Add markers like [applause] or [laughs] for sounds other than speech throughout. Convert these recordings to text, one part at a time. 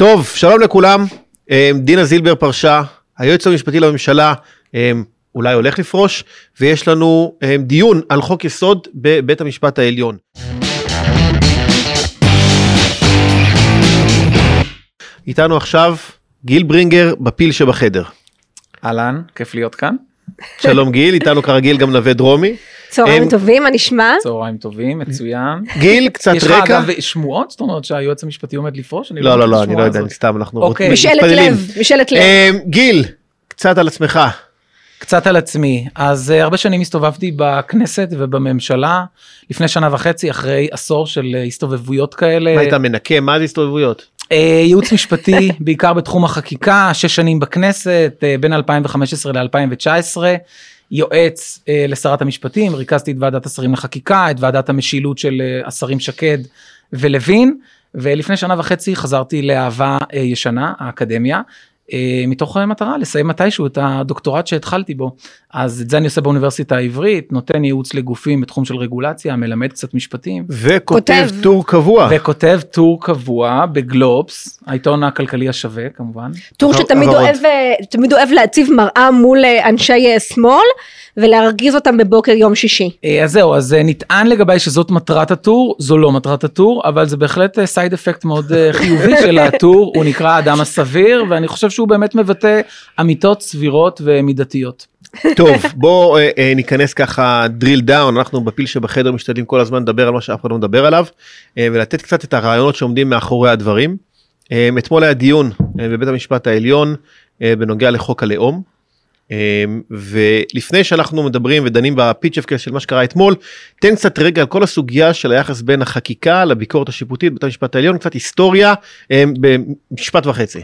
טוב, שלום לכולם. אה, דינה זילבר פרשה, היועץ המשפטי לממשלה אה, אולי הולך לפרוש, ויש לנו אה, דיון על חוק יסוד בבית המשפט העליון. איתנו עכשיו גיל ברינגר בפיל שבחדר. אהלן, כיף להיות כאן. שלום גיל, איתנו כרגיל גם נווה דרומי. צהריים טובים, מה נשמע? צהריים טובים, מצוין. גיל, קצת יש לך רקע. אגב שמועות? זאת אומרת שהיועץ המשפטי עומד לפרוש? לא, לא, את לא, אני לא יודע, סתם, אנחנו אוקיי. משאלת מתפללים. לב, משאלת לב. אה, גיל, קצת על עצמך. קצת על עצמי. אז uh, הרבה שנים הסתובבתי בכנסת ובממשלה, לפני שנה וחצי, אחרי עשור של uh, הסתובבויות כאלה. מה היית מנקה? מה זה הסתובבויות? ייעוץ משפטי, [laughs] בעיקר בתחום החקיקה, שש שנים בכנסת, בין 2015 ל-2019. יועץ uh, לשרת המשפטים, ריכזתי את ועדת השרים לחקיקה, את ועדת המשילות של uh, השרים שקד ולוין, ולפני שנה וחצי חזרתי לאהבה uh, ישנה, האקדמיה. uh, מתוך uh, מטרה לסיים מתישהו את הדוקטורט שהתחלתי בו. אז את זה אני עושה באוניברסיטה העברית, נותן ייעוץ לגופים בתחום של רגולציה, מלמד קצת משפטים. וכותב כותב. טור קבוע. וכותב טור קבוע בגלובס, העיתון הכלכלי השווה כמובן. טור שתמיד אוהב, אה, תמיד אוהב להציב מראה מול אה, אנשי אה, שמאל ולהרגיז אותם בבוקר יום שישי. אז זהו, אז נטען לגבי שזאת מטרת הטור, זו לא מטרת הטור, אבל זה בהחלט סייד אפקט מאוד חיובי של הטור, הוא נקרא האדם הסביר, ואני חושב שהוא באמת מבטא אמיתות סבירות ומידתיות. טוב, בוא אה, אה, ניכנס ככה drill down, אנחנו בפיל שבחדר משתדלים כל הזמן לדבר על מה שאף אחד לא מדבר עליו, אה, ולתת קצת את הרעיונות שעומדים מאחורי הדברים. אה, אתמול היה דיון אה, בבית המשפט העליון אה, בנוגע לחוק הלאום. אה, ולפני שאנחנו מדברים ודנים בפיצ'פקה של מה שקרה אתמול, תן קצת רגע על כל הסוגיה של היחס בין החקיקה לביקורת השיפוטית בבית המשפט העליון, קצת היסטוריה אה, במשפט וחצי.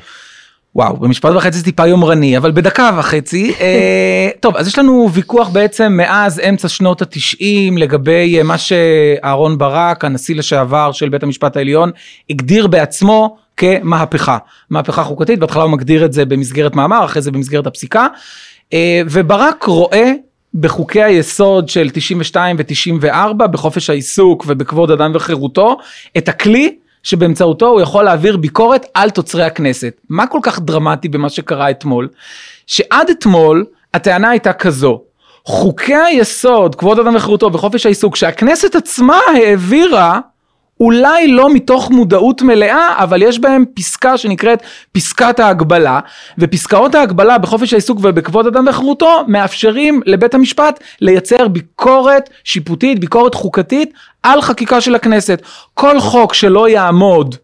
וואו, במשפט וחצי זה טיפה יומרני, אבל בדקה וחצי. אה, [laughs] טוב, אז יש לנו ויכוח בעצם מאז אמצע שנות התשעים לגבי אה, מה שאהרון ברק, הנשיא לשעבר של בית המשפט העליון, הגדיר בעצמו כמהפכה. מהפכה חוקתית, בהתחלה הוא מגדיר את זה במסגרת מאמר, אחרי זה במסגרת הפסיקה. אה, וברק רואה בחוקי היסוד של 92 ו-94, בחופש העיסוק ובכבוד אדם וחירותו, את הכלי שבאמצעותו הוא יכול להעביר ביקורת על תוצרי הכנסת. מה כל כך דרמטי במה שקרה אתמול? שעד אתמול הטענה הייתה כזו, חוקי היסוד, כבוד אדם וחירותו וחופש העיסוק, שהכנסת עצמה העבירה, אולי לא מתוך מודעות מלאה, אבל יש בהם פסקה שנקראת פסקת ההגבלה, ופסקאות ההגבלה בחופש העיסוק ובכבוד אדם וחירותו מאפשרים לבית המשפט לייצר ביקורת שיפוטית, ביקורת חוקתית על חקיקה של הכנסת. כל חוק שלא יעמוד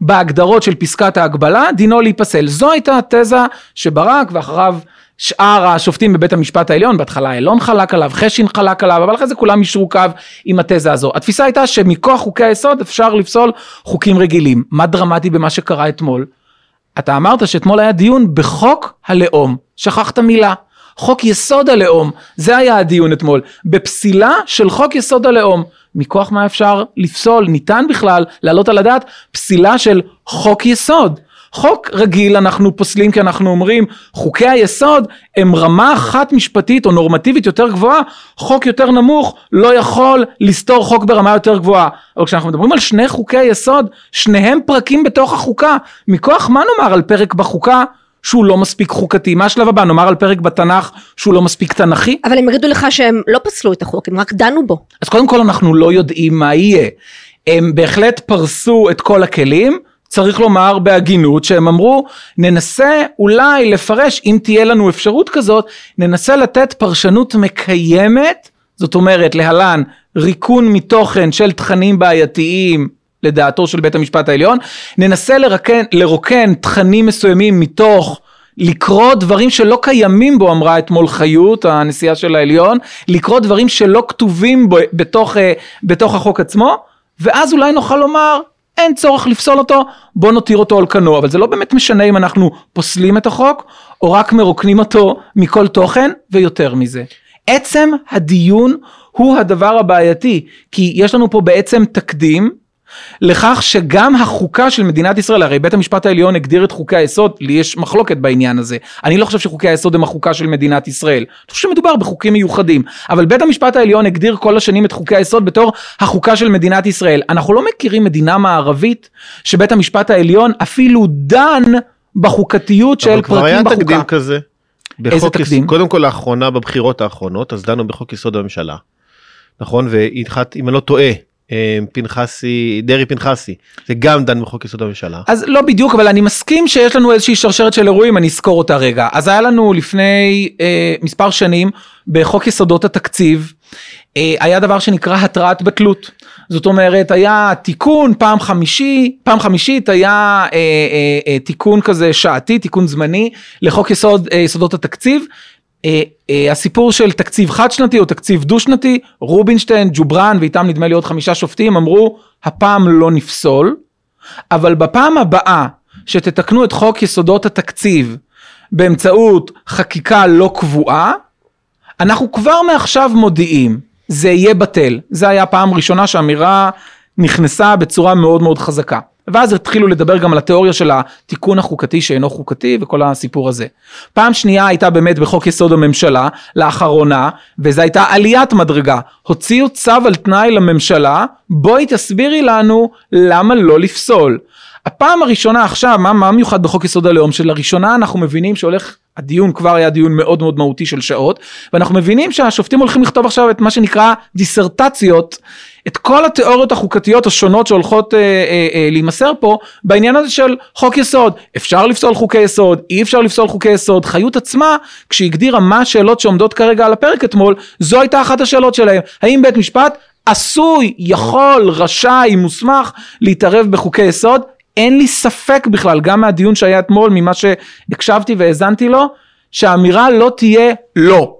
בהגדרות של פסקת ההגבלה, דינו להיפסל. זו הייתה התזה שברק ואחריו שאר השופטים בבית המשפט העליון, בהתחלה אילון חלק עליו, חשין חלק עליו, אבל אחרי זה כולם יישרו קו עם התזה הזו. התפיסה הייתה שמכוח חוקי היסוד אפשר לפסול חוקים רגילים. מה דרמטי במה שקרה אתמול? אתה אמרת שאתמול היה דיון בחוק הלאום, שכחת מילה. חוק יסוד הלאום, זה היה הדיון אתמול, בפסילה של חוק יסוד הלאום. מכוח מה אפשר לפסול, ניתן בכלל להעלות על הדעת פסילה של חוק יסוד. חוק רגיל אנחנו פוסלים כי אנחנו אומרים חוקי היסוד הם רמה אחת משפטית או נורמטיבית יותר גבוהה, חוק יותר נמוך לא יכול לסתור חוק ברמה יותר גבוהה. אבל כשאנחנו מדברים על שני חוקי היסוד, שניהם פרקים בתוך החוקה, מכוח מה נאמר על פרק בחוקה שהוא לא מספיק חוקתי? מה השלב הבא? נאמר על פרק בתנ"ך שהוא לא מספיק תנ"כי? אבל הם יגידו לך שהם לא פסלו את החוק, הם רק דנו בו. אז קודם כל אנחנו לא יודעים מה יהיה. הם בהחלט פרסו את כל הכלים, צריך לומר בהגינות שהם אמרו ננסה אולי לפרש אם תהיה לנו אפשרות כזאת ננסה לתת פרשנות מקיימת זאת אומרת להלן ריקון מתוכן של תכנים בעייתיים לדעתו של בית המשפט העליון ננסה לרקן, לרוקן תכנים מסוימים מתוך לקרוא דברים שלא קיימים בו אמרה אתמול חיות הנשיאה של העליון לקרוא דברים שלא כתובים בו בתוך, אה, בתוך החוק עצמו ואז אולי נוכל לומר אין צורך לפסול אותו, בוא נותיר אותו על כנו, אבל זה לא באמת משנה אם אנחנו פוסלים את החוק, או רק מרוקנים אותו מכל תוכן, ויותר מזה. עצם הדיון הוא הדבר הבעייתי, כי יש לנו פה בעצם תקדים, לכך שגם החוקה של מדינת ישראל, הרי בית המשפט העליון הגדיר את חוקי היסוד, לי יש מחלוקת בעניין הזה. אני לא חושב שחוקי היסוד הם החוקה של מדינת ישראל. אני חושב שמדובר בחוקים מיוחדים. אבל בית המשפט העליון הגדיר כל השנים את חוקי היסוד בתור החוקה של מדינת ישראל. אנחנו לא מכירים מדינה מערבית שבית המשפט העליון אפילו דן בחוקתיות של אבל כבר פרקים היה בחוקה. תקדים כזה. איזה בחוק יס- תקדים? קודם כל לאחרונה בבחירות האחרונות אז דנו בחוק יסוד הממשלה. נכון והנחת אם אני לא טועה פנחסי דרעי פנחסי זה גם דן בחוק יסוד הממשלה. אז לא בדיוק, אבל אני מסכים שיש לנו איזושהי שרשרת של אירועים, אני אזכור אותה רגע. אז היה לנו לפני אה, מספר שנים, בחוק יסודות התקציב, אה, היה דבר שנקרא התראת בתלות. זאת אומרת, היה תיקון פעם חמישי, פעם חמישית היה אה, אה, אה, תיקון כזה שעתי, תיקון זמני, לחוק יסוד, אה, יסודות התקציב. אה, אה, הסיפור של תקציב חד שנתי או תקציב דו שנתי, רובינשטיין, ג'ובראן ואיתם נדמה לי עוד חמישה שופטים אמרו, הפעם לא נפסול, אבל בפעם הבאה שתתקנו את חוק יסודות התקציב באמצעות חקיקה לא קבועה, אנחנו כבר מעכשיו מודיעים, זה יהיה בטל. זה היה פעם ראשונה שהאמירה נכנסה בצורה מאוד מאוד חזקה. ואז התחילו לדבר גם על התיאוריה של התיקון החוקתי שאינו חוקתי וכל הסיפור הזה. פעם שנייה הייתה באמת בחוק יסוד הממשלה לאחרונה וזו הייתה עליית מדרגה. הוציאו צו על תנאי לממשלה בואי תסבירי לנו למה לא לפסול. הפעם הראשונה עכשיו מה, מה מיוחד בחוק יסוד הלאום שלראשונה אנחנו מבינים שהולך הדיון כבר היה דיון מאוד מאוד מהותי של שעות ואנחנו מבינים שהשופטים הולכים לכתוב עכשיו את מה שנקרא דיסרטציות את כל התיאוריות החוקתיות השונות שהולכות אה, אה, אה, להימסר פה בעניין הזה של חוק יסוד. אפשר לפסול חוקי יסוד אי אפשר לפסול חוקי יסוד. חיות עצמה כשהיא הגדירה מה השאלות שעומדות כרגע על הפרק אתמול זו הייתה אחת השאלות שלהם. האם בית משפט עשוי יכול רשאי מוסמך להתערב בחוקי יסוד? אין לי ספק בכלל גם מהדיון שהיה אתמול ממה שהקשבתי והאזנתי לו שהאמירה לא תהיה לא.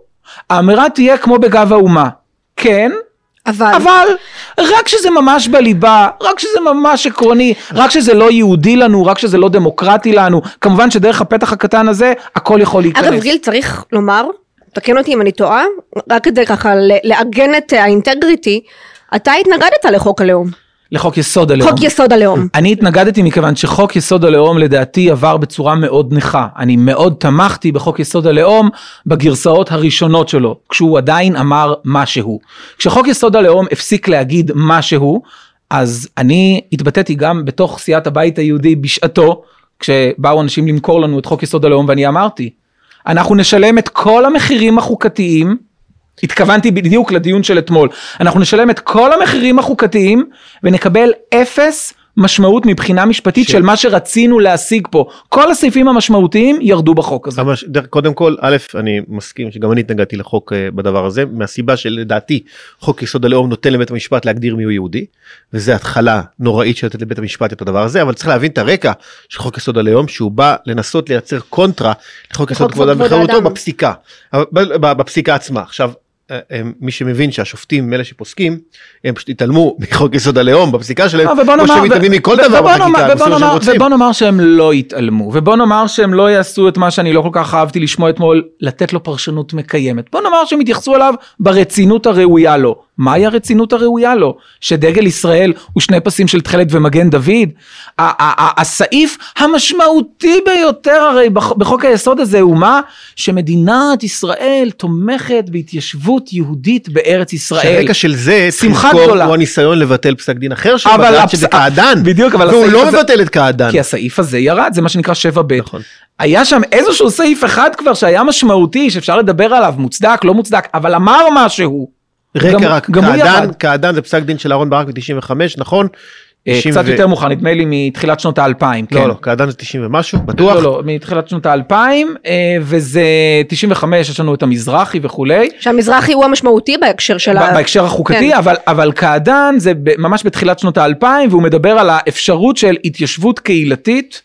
האמירה תהיה כמו בגב האומה. כן אבל, אבל רק שזה ממש בליבה, רק שזה ממש עקרוני, רק שזה לא יהודי לנו, רק שזה לא דמוקרטי לנו, כמובן שדרך הפתח הקטן הזה הכל יכול להיכנס. אגב גיל צריך לומר, תקן אותי אם אני טועה, רק כדי ככה לעגן את האינטגריטי, אתה התנגדת לחוק הלאום, לחוק יסוד הלאום. חוק יסוד הלאום. אני התנגדתי מכיוון שחוק יסוד הלאום לדעתי עבר בצורה מאוד נכה. אני מאוד תמכתי בחוק יסוד הלאום בגרסאות הראשונות שלו, כשהוא עדיין אמר משהו. כשחוק יסוד הלאום הפסיק להגיד משהו, אז אני התבטאתי גם בתוך סיעת הבית היהודי בשעתו, כשבאו אנשים למכור לנו את חוק יסוד הלאום ואני אמרתי, אנחנו נשלם את כל המחירים החוקתיים התכוונתי בדיוק לדיון של אתמול. אנחנו נשלם את כל המחירים החוקתיים ונקבל אפס משמעות מבחינה משפטית ש- של מה שרצינו להשיג פה. כל הסעיפים המשמעותיים ירדו בחוק הזה. אבל ש- דרך- קודם כל א' אני מסכים שגם אני התנגדתי לחוק אה, בדבר הזה מהסיבה שלדעתי חוק יסוד הלאום נותן לבית המשפט להגדיר מיהו יהודי וזה התחלה נוראית של לתת לבית המשפט את הדבר הזה אבל צריך להבין את הרקע של חוק יסוד הלאום שהוא בא לנסות לייצר קונטרה לחוק יסוד כבוד האדם וחירותו. בפסיקה בפסיקה עצמה עכשיו. אה, אה, מי שמבין שהשופטים אלה שפוסקים הם פשוט התעלמו [laughs] מחוק יסוד הלאום בפסיקה שלהם אה, כמו נאמר- שהם מתעלמים מכל דבר בחקיקה הם עושים מה שהם רוצים. ובוא נאמר שהם לא יתעלמו, ובוא נאמר שהם לא יעשו את מה שאני לא כל כך אהבתי לשמוע אתמול, לתת לו פרשנות מקיימת. בוא נאמר שהם יתייחסו אליו ברצינות הראויה לו. מהי הרצינות הראויה לו? שדגל ישראל הוא שני פסים של תכלת ומגן דוד? הסעיף המשמעותי ביותר הרי בח- בחוק היסוד הזה הוא מה? שמדינת ישראל תומכת בהתיישבות יהודית בארץ ישראל. שהרקע של זה שמחה גדולה. הוא הניסיון לבטל פסק דין אחר של בג"ץ הפס- שזה קעדאן בדיוק, אבל והוא הסעיף לא הזה- מבטל את קעדאן. כי הסעיף הזה ירד, זה מה שנקרא 7ב. נכון. היה שם איזשהו סעיף אחד כבר שהיה משמעותי, שאפשר לדבר עליו, מוצדק, לא מוצדק, אבל אמר משהו. רקע רק, קעדאן. קעדאן זה פסק דין של אהרן ברק ב-95 נכון? אה, 90 קצת ו- יותר מאוחר, נדמה לי מתחילת שנות האלפיים, כן. לא לא קעדאן זה 90 ומשהו בטוח. לא, לא, מתחילת שנות האלפיים, אה, וזה 95, יש לנו את המזרחי וכולי. שהמזרחי הוא המשמעותי בהקשר של ה... בהקשר החוקתי, כן. אבל, אבל קעדאן זה ממש בתחילת שנות האלפיים, והוא מדבר על האפשרות של התיישבות קהילתית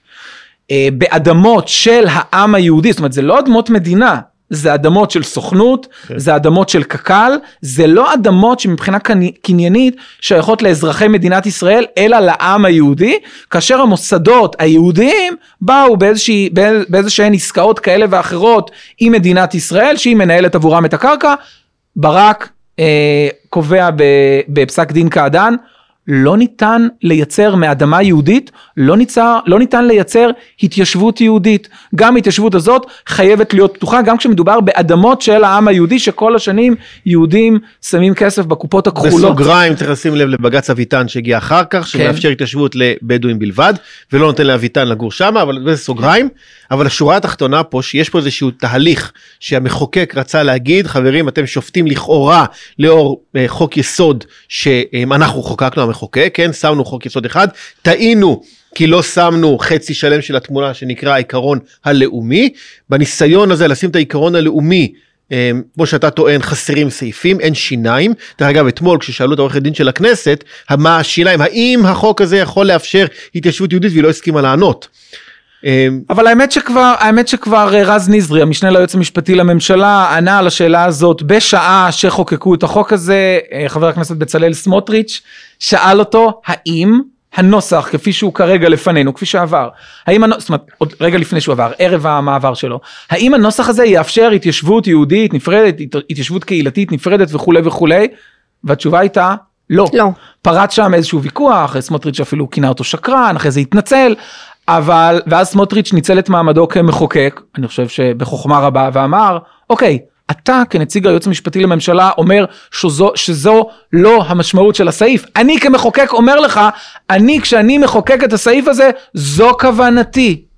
אה, באדמות של העם היהודי, זאת אומרת זה לא אדמות מדינה. זה אדמות של סוכנות, כן. זה אדמות של קק"ל, זה לא אדמות שמבחינה קני- קניינית שייכות לאזרחי מדינת ישראל, אלא לעם היהודי, כאשר המוסדות היהודיים באו באיזושהי, באיז- באיזשהן עסקאות כאלה ואחרות עם מדינת ישראל, שהיא מנהלת עבורם את הקרקע, ברק אה, קובע ב- בפסק דין קעדאן, לא ניתן לייצר מאדמה יהודית, לא, ניצר, לא ניתן לייצר התיישבות יהודית. גם ההתיישבות הזאת חייבת להיות פתוחה, גם כשמדובר באדמות של העם היהודי, שכל השנים יהודים שמים כסף בקופות הכחולות. בסוגריים צריך לשים לב לבג"ץ אביטן שהגיע אחר כך, שמאפשר התיישבות לבדואים בלבד, ולא נותן לאביטן לגור שם, אבל זה סוגריים. אבל השורה התחתונה פה, שיש פה איזשהו תהליך שהמחוקק רצה להגיד, חברים, אתם שופטים לכאורה לאור אה, חוק יסוד שאנחנו חוקקנו, המחוקק, כן, שמנו חוק יסוד אחד, טעינו. כי לא שמנו חצי שלם של התמונה שנקרא העיקרון הלאומי. בניסיון הזה לשים את העיקרון הלאומי אה, כמו שאתה טוען חסרים סעיפים אין שיניים דרך אגב אתמול כששאלו את העורכת דין של הכנסת מה השיניים האם החוק הזה יכול לאפשר התיישבות יהודית והיא לא הסכימה לענות. אה, אבל האמת שכבר, האמת שכבר אה, רז נזרי, המשנה ליועץ המשפטי לממשלה, ענה על השאלה הזאת בשעה שחוקקו את החוק הזה, חבר הכנסת בצלאל סמוטריץ', שאל אותו האם הנוסח כפי שהוא כרגע לפנינו, כפי שעבר, האם הנוסח, זאת אומרת, עוד רגע לפני שהוא עבר, ערב המעבר שלו, האם הנוסח הזה יאפשר התיישבות יהודית נפרדת, התיישבות קהילתית נפרדת וכולי וכולי, והתשובה הייתה לא. לא. פרץ שם איזשהו ויכוח, סמוטריץ' אפילו כינה אותו שקרן, אחרי זה התנצל, אבל, ואז סמוטריץ' ניצל את מעמדו כמחוקק, אני חושב שבחוכמה רבה, ואמר, אוקיי, אתה כנציג היועץ המשפטי לממשלה אומר שזו, שזו לא המשמעות של הסעיף. אני כמחוקק אומר לך, אני כשאני מחוקק את הסעיף הזה, זו כוונתי.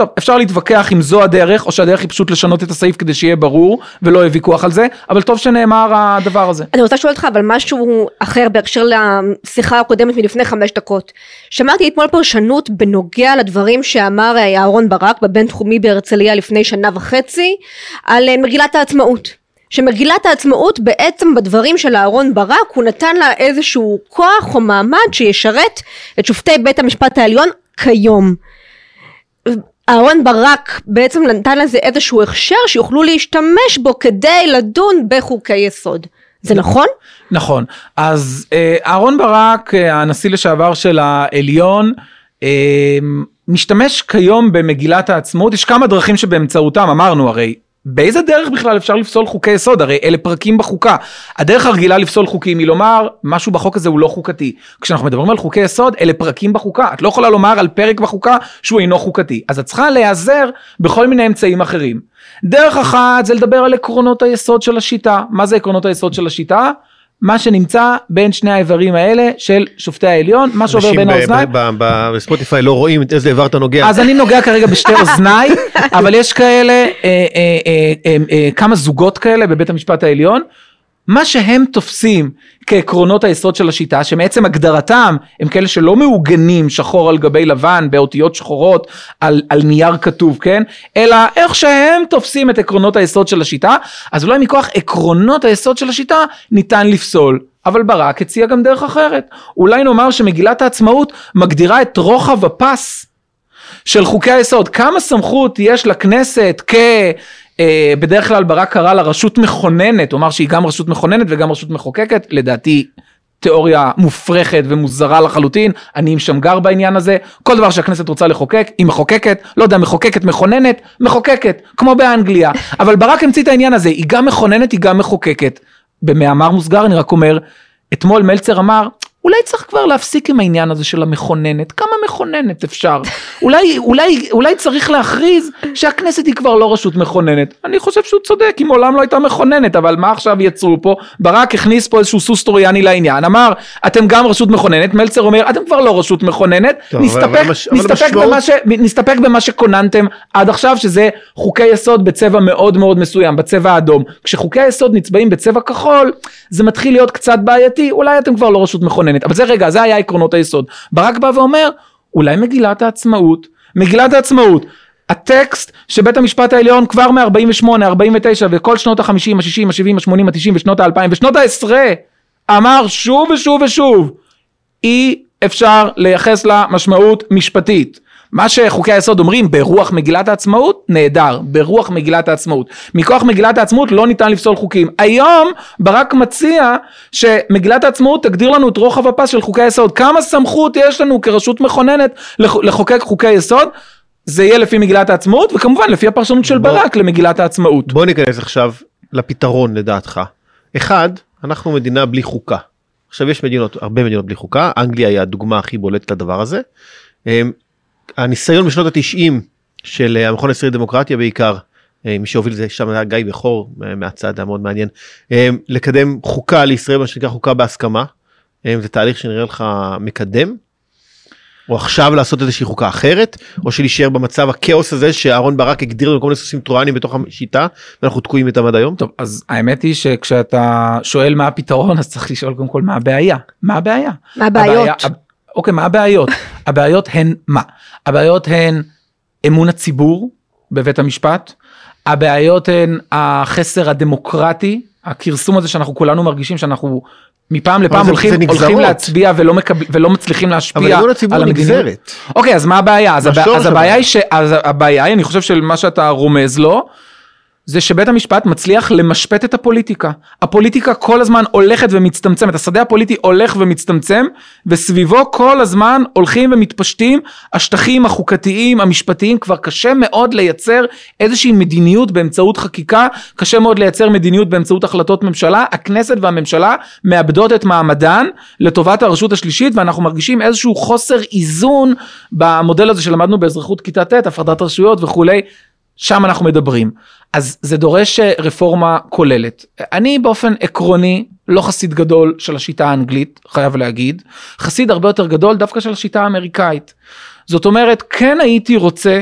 טוב, אפשר להתווכח אם זו הדרך, או שהדרך היא פשוט לשנות את הסעיף כדי שיהיה ברור, ולא יהיה ויכוח על זה, אבל טוב שנאמר הדבר הזה. אני רוצה לשאול אותך אבל משהו אחר בהקשר לשיחה הקודמת מלפני חמש דקות. שמעתי אתמול פרשנות בנוגע לדברים שאמר אהרון ברק בבינתחומי בהרצליה לפני שנה וחצי, על אה, מגילת העצמאות. שמגילת העצמאות בעצם בדברים של אהרון ברק הוא נתן לה איזשהו כוח או מעמד שישרת את שופטי בית המשפט העליון כיום. אהרון ברק בעצם נתן לזה איזשהו הכשר שיוכלו להשתמש בו כדי לדון בחוקי יסוד. זה נכון? נכון. אז אה, אהרון ברק, אה, הנשיא לשעבר של העליון, אה, משתמש כיום במגילת העצמאות, יש כמה דרכים שבאמצעותם, אמרנו הרי, באיזה דרך בכלל אפשר לפסול חוקי יסוד? הרי אלה פרקים בחוקה. הדרך הרגילה לפסול חוקים היא לומר משהו בחוק הזה הוא לא חוקתי. כשאנחנו מדברים על חוקי יסוד אלה פרקים בחוקה. את לא יכולה לומר על פרק בחוקה שהוא אינו חוקתי. אז את צריכה להיעזר בכל מיני אמצעים אחרים. דרך אחת זה לדבר על עקרונות היסוד של השיטה. מה זה עקרונות היסוד של השיטה? מה שנמצא בין שני האיברים האלה של שופטי העליון, מה שעובר בין האוזניים. אנשים בספוטיפיי לא רואים איזה איבר אתה נוגע. אז אני נוגע כרגע בשתי [laughs] אוזניי, אבל יש כאלה, אה, אה, אה, כמה זוגות כאלה בבית המשפט העליון, מה שהם תופסים כעקרונות היסוד של השיטה, שמעצם הגדרתם הם כאלה שלא מעוגנים שחור על גבי לבן באותיות שחורות על, על נייר כתוב, כן? אלא איך שהם תופסים את עקרונות היסוד של השיטה, אז אולי מכוח עקרונות היסוד של השיטה ניתן לפסול. אבל ברק הציע גם דרך אחרת. אולי נאמר שמגילת העצמאות מגדירה את רוחב הפס של חוקי היסוד. כמה סמכות יש לכנסת כ... אה, בדרך כלל ברק קרא לה רשות מכוננת, הוא אמר שהיא גם רשות מכוננת וגם רשות מחוקקת, לדעתי תיאוריה מופרכת ומוזרה לחלוטין, אני עם שמגר בעניין הזה, כל דבר שהכנסת רוצה לחוקק, היא מחוקקת, לא יודע, מחוקקת, מכוננת, מחוקקת, כמו באנגליה, [laughs] אבל ברק המציא את העניין הזה, היא גם מכוננת, היא גם מחוקקת. במאמר מוסגר אני רק אומר, אתמול מלצר אמר, אולי צריך כבר להפסיק עם העניין הזה של המכוננת, כמה מכוננת אפשר? אולי, אולי, אולי צריך להכריז שהכנסת היא כבר לא רשות מכוננת. אני חושב שהוא צודק, היא מעולם לא הייתה מכוננת, אבל מה עכשיו יצרו פה? ברק הכניס פה איזשהו סוס טרויאני לעניין, אמר, אתם גם רשות מכוננת, מלצר אומר, אתם כבר לא רשות מכוננת, טוב, נסתפק, אבל, אבל, נסתפק, אבל במה ש, נסתפק במה שכוננתם עד עכשיו, שזה חוקי יסוד בצבע מאוד מאוד מסוים, בצבע האדום. כשחוקי היסוד נצבעים בצבע כחול, זה מתחיל להיות קצת בעייתי, אולי אתם כבר לא רשות מכוננת. מכוננת, אבל זה רגע, זה היה עקרונות היסוד. ברק בא ואומר, אולי מגילת העצמאות, מגילת העצמאות, הטקסט שבית המשפט העליון כבר מ-48, 49 וכל שנות ה-50, ה-60, ה-70, ה-80, ה-90 ושנות ה-2000 ושנות העשרה אמר שוב ושוב ושוב אי אפשר לייחס לה משמעות משפטית. מה שחוקי היסוד אומרים ברוח מגילת העצמאות, נהדר, ברוח מגילת העצמאות. מכוח מגילת העצמאות לא ניתן לפסול חוקים. היום ברק מציע שמגילת העצמאות תגדיר לנו את רוחב הפס של חוקי היסוד. כמה סמכות יש לנו כרשות מכוננת לחוקק חוקי יסוד? זה יהיה לפי מגילת העצמאות וכמובן לפי הפרשנות של בוא, ברק למגילת העצמאות. בוא ניכנס עכשיו לפתרון לדעתך. אחד, אנחנו מדינה בלי חוקה. עכשיו יש מדינות, הרבה מדינות בלי חוקה, אנגליה היא הדוגמה הכי בולטת לדבר הזה. הניסיון בשנות התשעים של אה, המכון הישראלי לדמוקרטיה בעיקר, אה, מי שהוביל את זה שם היה גיא בכור אה, מהצד היה מאוד מעניין, לקדם חוקה לישראל, מה שנקרא חוקה בהסכמה, זה תהליך שנראה לך מקדם. או עכשיו לעשות איזושהי חוקה אחרת, או שלהישאר במצב הכאוס הזה שאהרן ברק הגדיר לנו כל מיני סוסים טרואנים בתוך השיטה, ואנחנו תקועים איתם עד היום. טוב, אז האמת היא שכשאתה שואל מה הפתרון, אז צריך לשאול קודם כל מה הבעיה. מה הבעיה? מה הבעיות? הבעיה, אוקיי, מה הבעיות? [laughs] הבעיות הן מה? הבעיות הן אמון הציבור בבית המשפט, הבעיות הן החסר הדמוקרטי, הכרסום הזה שאנחנו כולנו מרגישים שאנחנו מפעם לפעם זה- הולכים, זה. הולכים להצביע ולא, מקב... ולא מצליחים אבל להשפיע אמון הציבור על המדיניות. נגזרת. אוקיי, אז מה הבעיה? אז, הבע... אז הבעיה הבעיה. היא ש... אז הבעיה היא, אני חושב שמה שאתה רומז לו, זה שבית המשפט מצליח למשפט את הפוליטיקה. הפוליטיקה כל הזמן הולכת ומצטמצמת, השדה הפוליטי הולך ומצטמצם, וסביבו כל הזמן הולכים ומתפשטים השטחים החוקתיים, המשפטיים, כבר קשה מאוד לייצר איזושהי מדיניות באמצעות חקיקה, קשה מאוד לייצר מדיניות באמצעות החלטות ממשלה, הכנסת והממשלה מאבדות את מעמדן לטובת הרשות השלישית, ואנחנו מרגישים איזשהו חוסר איזון במודל הזה שלמדנו באזרחות כיתה ט', הפרדת רשויות וכולי. שם אנחנו מדברים. אז זה דורש אה, רפורמה כוללת. אני באופן עקרוני לא חסיד גדול של השיטה האנגלית, חייב להגיד, חסיד הרבה יותר גדול דווקא של השיטה האמריקאית. זאת אומרת, כן הייתי רוצה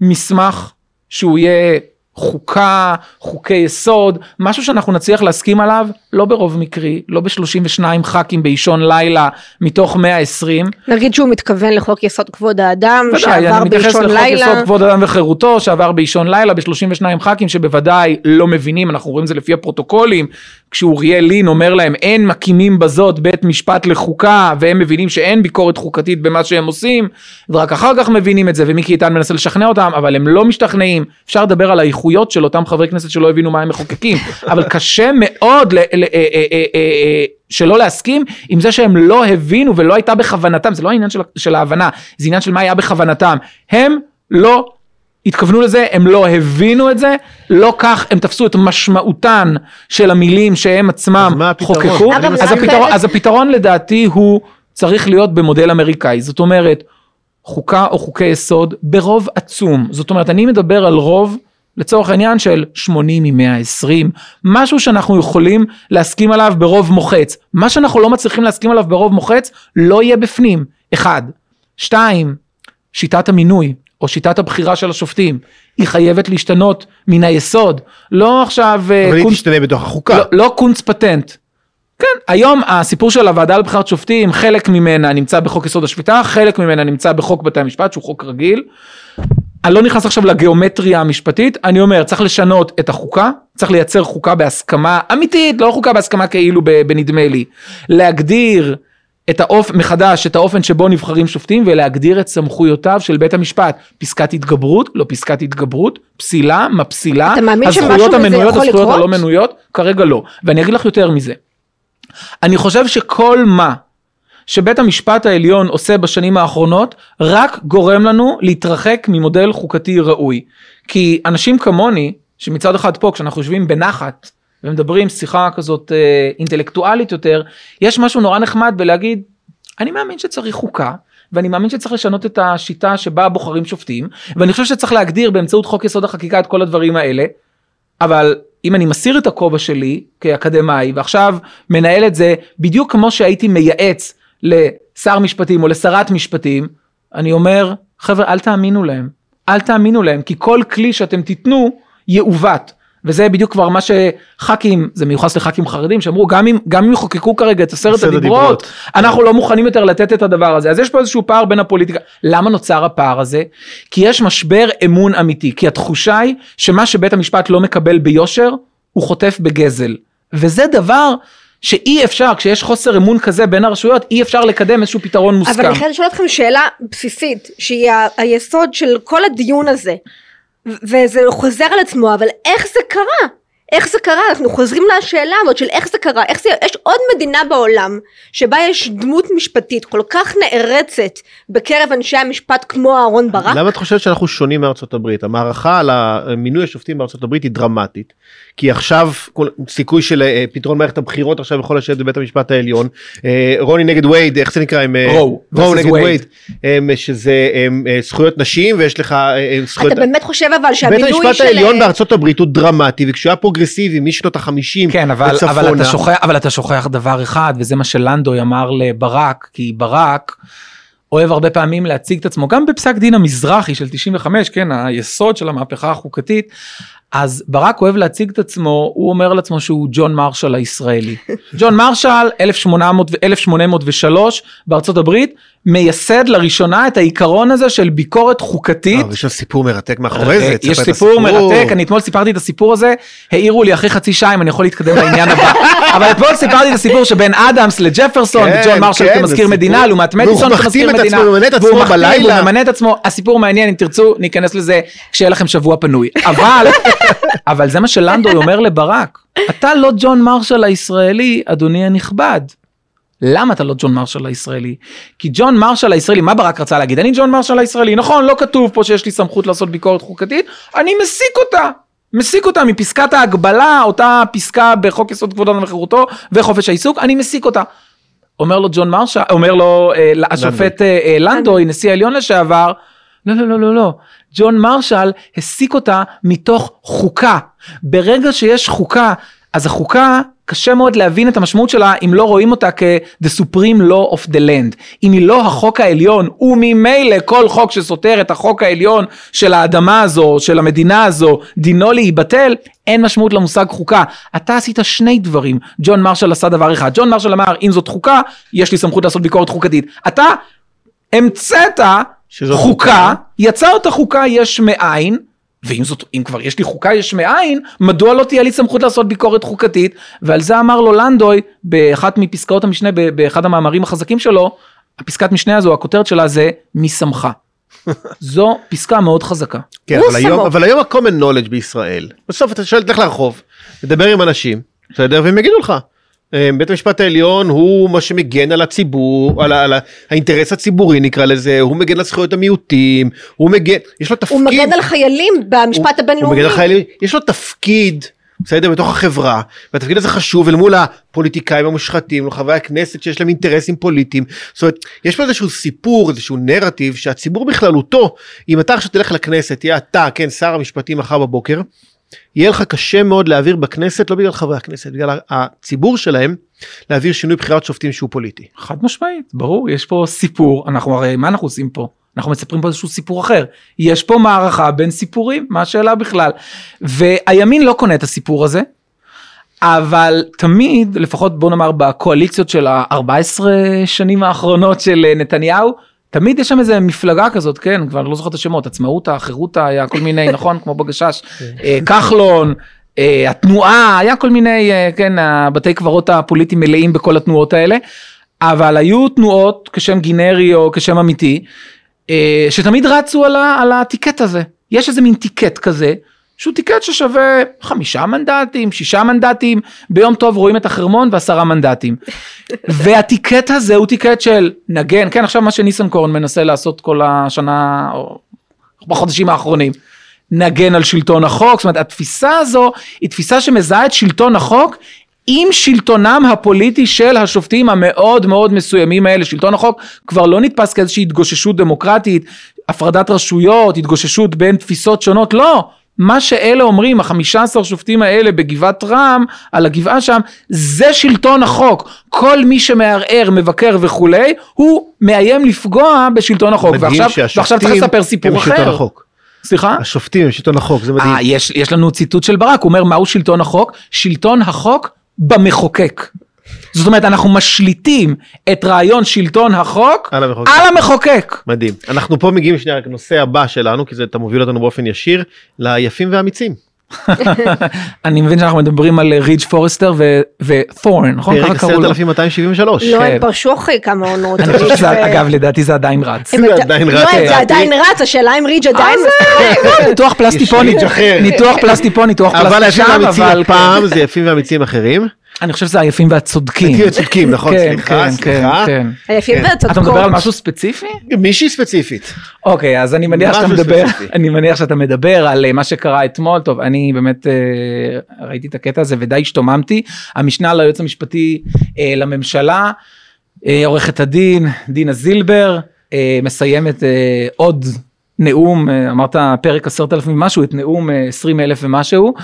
מסמך שהוא יהיה חוקה, חוקי יסוד, משהו שאנחנו נצליח להסכים עליו, לא ברוב מקרי, לא ב-32 ח"כים באישון לילה מתוך 120, נגיד שהוא מתכוון לחוק יסוד כבוד האדם, ודאי, שעבר אני מתייחס באישון לחוק לילה. יסוד כבוד אדם וחירותו, שעבר באישון לילה ב-32 ח"כים שבוודאי לא מבינים, אנחנו רואים את זה לפי הפרוטוקולים, כשאוריאל לין אומר להם אין מקימים בזאת בית משפט לחוקה, והם מבינים שאין ביקורת חוקתית במה שהם עושים, ורק אחר כך מבינים את זה, ומיקי איתן מנסה לשכנע אותם, אבל הם לא משתכנעים. אפשר לדבר על האיכויות של אותם חברי כנסת שלא הבינו מה הם מחוקקים, [laughs] אבל קשה מאוד ל- ל- אה, אה, אה, שלא להסכים עם זה שהם לא הבינו ולא הייתה בכוונתם, זה לא העניין של, של ההבנה, זה עניין של מה היה בכוונתם. הם לא התכוונו לזה, הם לא הבינו את זה, לא כך הם תפסו את משמעותן של המילים שהם עצמם אז? חוקקו, אז למה הפתרון? אז הפתרון לדעתי הוא צריך להיות במודל אמריקאי, זאת אומרת חוקה או חוקי יסוד ברוב עצום, זאת אומרת אני מדבר על רוב לצורך העניין של 80 מ-120, משהו שאנחנו יכולים להסכים עליו ברוב מוחץ, מה שאנחנו לא מצליחים להסכים עליו ברוב מוחץ לא יהיה בפנים, אחד, שתיים, שיטת המינוי או שיטת הבחירה של השופטים היא חייבת להשתנות מן היסוד, לא עכשיו אה, אבל היא תשתנה בתוך החוקה. לא, לא קונץ פטנט. כן, היום הסיפור של הוועדה לבחירת שופטים, חלק ממנה נמצא בחוק יסוד השפיטה, חלק ממנה נמצא בחוק בתי המשפט, שהוא חוק רגיל. אני לא נכנס עכשיו לגיאומטריה המשפטית, אני אומר, צריך לשנות את החוקה, צריך לייצר חוקה בהסכמה אמיתית, לא חוקה בהסכמה כאילו בנדמה לי. להגדיר את האופ... מחדש את האופן שבו נבחרים שופטים ולהגדיר את סמכויותיו של בית המשפט. פסקת התגברות, לא פסקת התגברות, פסילה, מה פסילה, אתה מאמין שמשהו הזכויות המנויות, הזכויות? הלא מנויות, כרגע לא. ואני אגיד לך יותר מזה. אני חושב שכל מה שבית המשפט העליון עושה בשנים האחרונות, רק גורם לנו להתרחק ממודל חוקתי ראוי. כי אנשים כמוני, שמצד אחד פה, כשאנחנו יושבים בנחת, ומדברים שיחה כזאת אה, אינטלקטואלית יותר, יש משהו נורא נחמד בלהגיד, אני מאמין שצריך חוקה, ואני מאמין שצריך לשנות את השיטה שבה בוחרים שופטים, ואני חושב שצריך להגדיר באמצעות חוק יסוד החקיקה את כל הדברים האלה, אבל אם אני מסיר את הכובע שלי כאקדמאי ועכשיו מנהל את זה בדיוק כמו שהייתי מייעץ לשר משפטים או לשרת משפטים, אני אומר חבר'ה אל תאמינו להם, אל תאמינו להם כי כל כלי שאתם תיתנו יעוות. וזה בדיוק כבר מה שח"כים, זה מיוחס לח"כים חרדים, שאמרו גם אם, גם אם יחוקקו כרגע את עשרת הדיברות, הדיברות. אנחנו לא מוכנים יותר לתת את הדבר הזה. אז יש פה איזשהו פער בין הפוליטיקה. למה נוצר הפער הזה? כי יש משבר אמון אמיתי. כי התחושה היא שמה שבית המשפט לא מקבל ביושר, הוא חוטף בגזל. וזה דבר שאי אפשר, כשיש חוסר אמון כזה בין הרשויות, אי אפשר לקדם איזשהו פתרון מוסכם. אבל אני חייבת לשאול אתכם שאלה בסיסית, שהיא היסוד של כל הדיון הזה, וזה חוזר על עצמו, אבל איך זה קרה? איך זה קרה? אנחנו חוזרים לשאלה הזאת של איך זה קרה, איך זה, יש עוד מדינה בעולם שבה יש דמות משפטית כל כך נערצת בקרב אנשי המשפט כמו אהרון ברק? למה את חושבת שאנחנו שונים מארצות הברית? המערכה על מינוי השופטים בארצות הברית היא דרמטית. כי עכשיו כל, סיכוי של אה, פתרון מערכת הבחירות עכשיו יכול לשבת בבית המשפט העליון. אה, רוני נגד וייד, איך זה נקרא? עם, אה, רו, רו נגד וייד. וייד. שזה אה, זכויות נשים ויש לך זכויות... אתה באמת חושב אבל בית שהמינוי המשפט של... העליון בארצות הברית הוא דרמטי וכשהוא היה פרוגרסיבי משנות החמישים כן, אבל, אבל, וצפונה. אתה שוכח, אבל אתה שוכח דבר אחד, וזה מה שלנדוי אמר לברק, כי ברק אוהב הרבה פעמים להציג את עצמו, גם בפסק דין המזרחי של 95, כן, היסוד של המהפכה החוקתית, אז ברק אוהב להציג את עצמו, הוא אומר לעצמו שהוא ג'ון מרשל הישראלי. [laughs] ג'ון מרשל, 1800, ו- 1803 בארצות הברית, מייסד לראשונה את העיקרון הזה של ביקורת חוקתית. אה, יש סיפור מרתק מאחורי זה. אה, יש סיפור. מרתק, אני אתמול סיפרתי את הסיפור הזה, העירו לי אחרי חצי שעה אם אני יכול להתקדם לעניין הבא. [laughs] אבל אתמול סיפרתי את הסיפור שבין אדמס לג'פרסון, כן, וג'ון מרשל כן, כמזכיר מדינה. לעומת והוא מדיסון מחתים כמזכיר את מדינה. עצמו, ממנה את והוא עצמו מחתים, בלילה. והוא ממנה את עצמו, הסיפור מעניין, אם תרצו, ניכנס לזה כשיהיה לכם שבוע פנוי. אבל, [laughs] אבל זה מה שלנדוי אומר לברק, אתה לא ג'ון מרשל הישראלי, אדוני הנכבד. למה אתה לא ג'ון מרשל הישראלי? כי ג'ון מרשל הישראלי, מה ברק רצה להגיד? אני ג'ון מרשל הישראלי, נכון, לא כתוב פה שיש לי סמכות לעשות ביקורת חוקתית, אני מסיק אותה. מסיק אותה מפסקת ההגבלה, אותה פסקה בחוק יסוד כבוד האדם וחירותו וחופש העיסוק, אני מסיק אותה. אומר לו ג'ון מרשל, אומר לו אה, השופט אה, אה, לנדוי, נשיא העליון לשעבר, לא, לא, לא, לא, לא. ג'ון מרשל הסיק אותה מתוך חוקה. ברגע שיש חוקה, אז החוקה, קשה מאוד להבין את המשמעות שלה אם לא רואים אותה כ-the supreme law of the land. אם היא לא החוק העליון, וממילא כל חוק שסותר את החוק העליון של האדמה הזו, של המדינה הזו, דינו להיבטל, אין משמעות למושג חוקה. אתה עשית שני דברים. ג'ון מרשל עשה דבר אחד. ג'ון מרשל אמר, אם זאת חוקה, יש לי סמכות לעשות ביקורת חוקתית. אתה המצאת חוקה, חוקה. יצרת חוקה יש מאין, ואם זאת, אם כבר יש לי חוקה יש מאין, מדוע לא תהיה לי סמכות לעשות ביקורת חוקתית? ועל זה אמר לו לנדוי, באחת מפסקאות המשנה, באחד המאמרים החזקים שלו, הפסקת משנה הזו, הכותרת שלה זה מי שמך. [laughs] זו פסקה מאוד חזקה. כן, אבל היום. אבל היום ה-common knowledge בישראל, בסוף אתה שואל, תלך לרחוב, תדבר עם אנשים, בסדר, והם יגידו לך. אה, בית המשפט העליון הוא מה שמגן על הציבור, על, ה- על ה- האינטרס הציבורי נקרא לזה, הוא מגן על זכויות המיעוטים, הוא מגן, יש לו תפקיד. הוא מגן על חיילים במשפט הוא הבינלאומי. מגן על חיילים, יש לו תפקיד, בסדר, בתוך החברה, והתפקיד הזה חשוב אל מול הפוליטיקאים המושחתים, מול חברי הכנסת שיש להם אינטרסים פוליטיים, זאת אומרת, יש פה איזשהו סיפור, איזשהו נרטיב שהציבור בכללותו, אם אתה עכשיו תלך לכנסת, תהיה אתה, כן, שר המשפטים מחר בבוקר, יהיה לך קשה מאוד להעביר בכנסת, לא בגלל חברי הכנסת, בגלל הציבור שלהם, להעביר שינוי בחירת שופטים שהוא פוליטי. חד משמעית, ברור, יש פה סיפור, אנחנו הרי, מה אנחנו עושים פה? אנחנו מספרים פה איזשהו סיפור אחר. יש פה מערכה בין סיפורים, מה השאלה בכלל? והימין לא קונה את הסיפור הזה, אבל תמיד, לפחות בוא נאמר בקואליציות של ה-14 שנים האחרונות של אה, נתניהו, תמיד יש שם איזה מפלגה כזאת, כן, כבר לא זוכר את השמות, עצמאותה, חירותה, היה כל מיני, [laughs] נכון, כמו בגשש, אה, כחלון, אה, התנועה, היה כל מיני, אה, כן, הבתי קברות הפוליטיים מלאים בכל התנועות האלה, אבל היו תנועות כשם גנרי או כשם אמיתי, שתמיד רצו על, ה, על ה ticket הזה. יש איזה מין ticket כזה, שהוא ticket ששווה חמישה מנדטים, שישה מנדטים, ביום טוב רואים את החרמון ועשרה מנדטים. [laughs] וה ticket הזה הוא ticket של נגן, כן עכשיו מה שניסנקורן מנסה לעשות כל השנה, או בחודשים האחרונים. נגן על שלטון החוק, זאת אומרת התפיסה הזו היא תפיסה שמזהה את שלטון החוק עם שלטונם הפוליטי של השופטים המאוד מאוד מסוימים האלה, שלטון החוק כבר לא נתפס כאיזושהי התגוששות דמוקרטית, הפרדת רשויות, התגוששות בין תפיסות שונות, לא. מה שאלה אומרים, החמישה עשר שופטים האלה בגבעת רם, על הגבעה שם, זה שלטון החוק. כל מי שמערער, מבקר וכולי, הוא מאיים לפגוע בשלטון החוק. מדהים ועכשיו, ועכשיו צריך לספר סיפור אחר. החוק. סליחה? השופטים הם שלטון החוק, זה מדהים. אה, יש, יש לנו ציטוט של ברק, הוא אומר מהו שלטון החוק? שלטון החוק במחוקק. זאת אומרת אנחנו משליטים את רעיון שלטון החוק על המחוקק. על המחוקק. מדהים. אנחנו פה מגיעים שנייה לנושא הבא שלנו, כי זה אתה מוביל אותנו באופן ישיר, ליפים והאמיצים. [laughs] אני מבין שאנחנו מדברים על רידג' פורסטר ותורן, נכון? פרק ככה קראו לו. 10273. לא, כן. הם פרשו אחרי כמה עונות. אני חושב ריץ' שזה, ו- אגב, לדעתי זה עדיין רץ. זה עדי- עדיין לא, רץ, זה לדעתי. עדיין רץ, השאלה אם ריץ' עדיין... ניתוח פלסטי פה, ניתוח- פלסטי פה, ניתוח אבל פלסטי היפים שם, והאמיצים אבל הפעם זה יפים ואמיצים אחרים. אני חושב שזה היפים והצודקים. צודקים, נכון, כן, סליחה, כן, סליחה. כן, היפים כן. והצודקות. אתה מדבר על משהו ספציפי? מישהי ספציפית. אוקיי, אז אני מניח שאתה משהו מדבר. אני מניח שאתה מדבר על אה, מה שקרה אתמול, טוב, אני באמת אה, ראיתי את הקטע הזה ודי השתוממתי. המשנה ליועץ המשפטי אה, לממשלה, עורכת הדין דינה זילבר, מסיימת עוד נאום, אמרת פרק עשרת אלפים ומשהו, את נאום עשרים אלף ומשהו,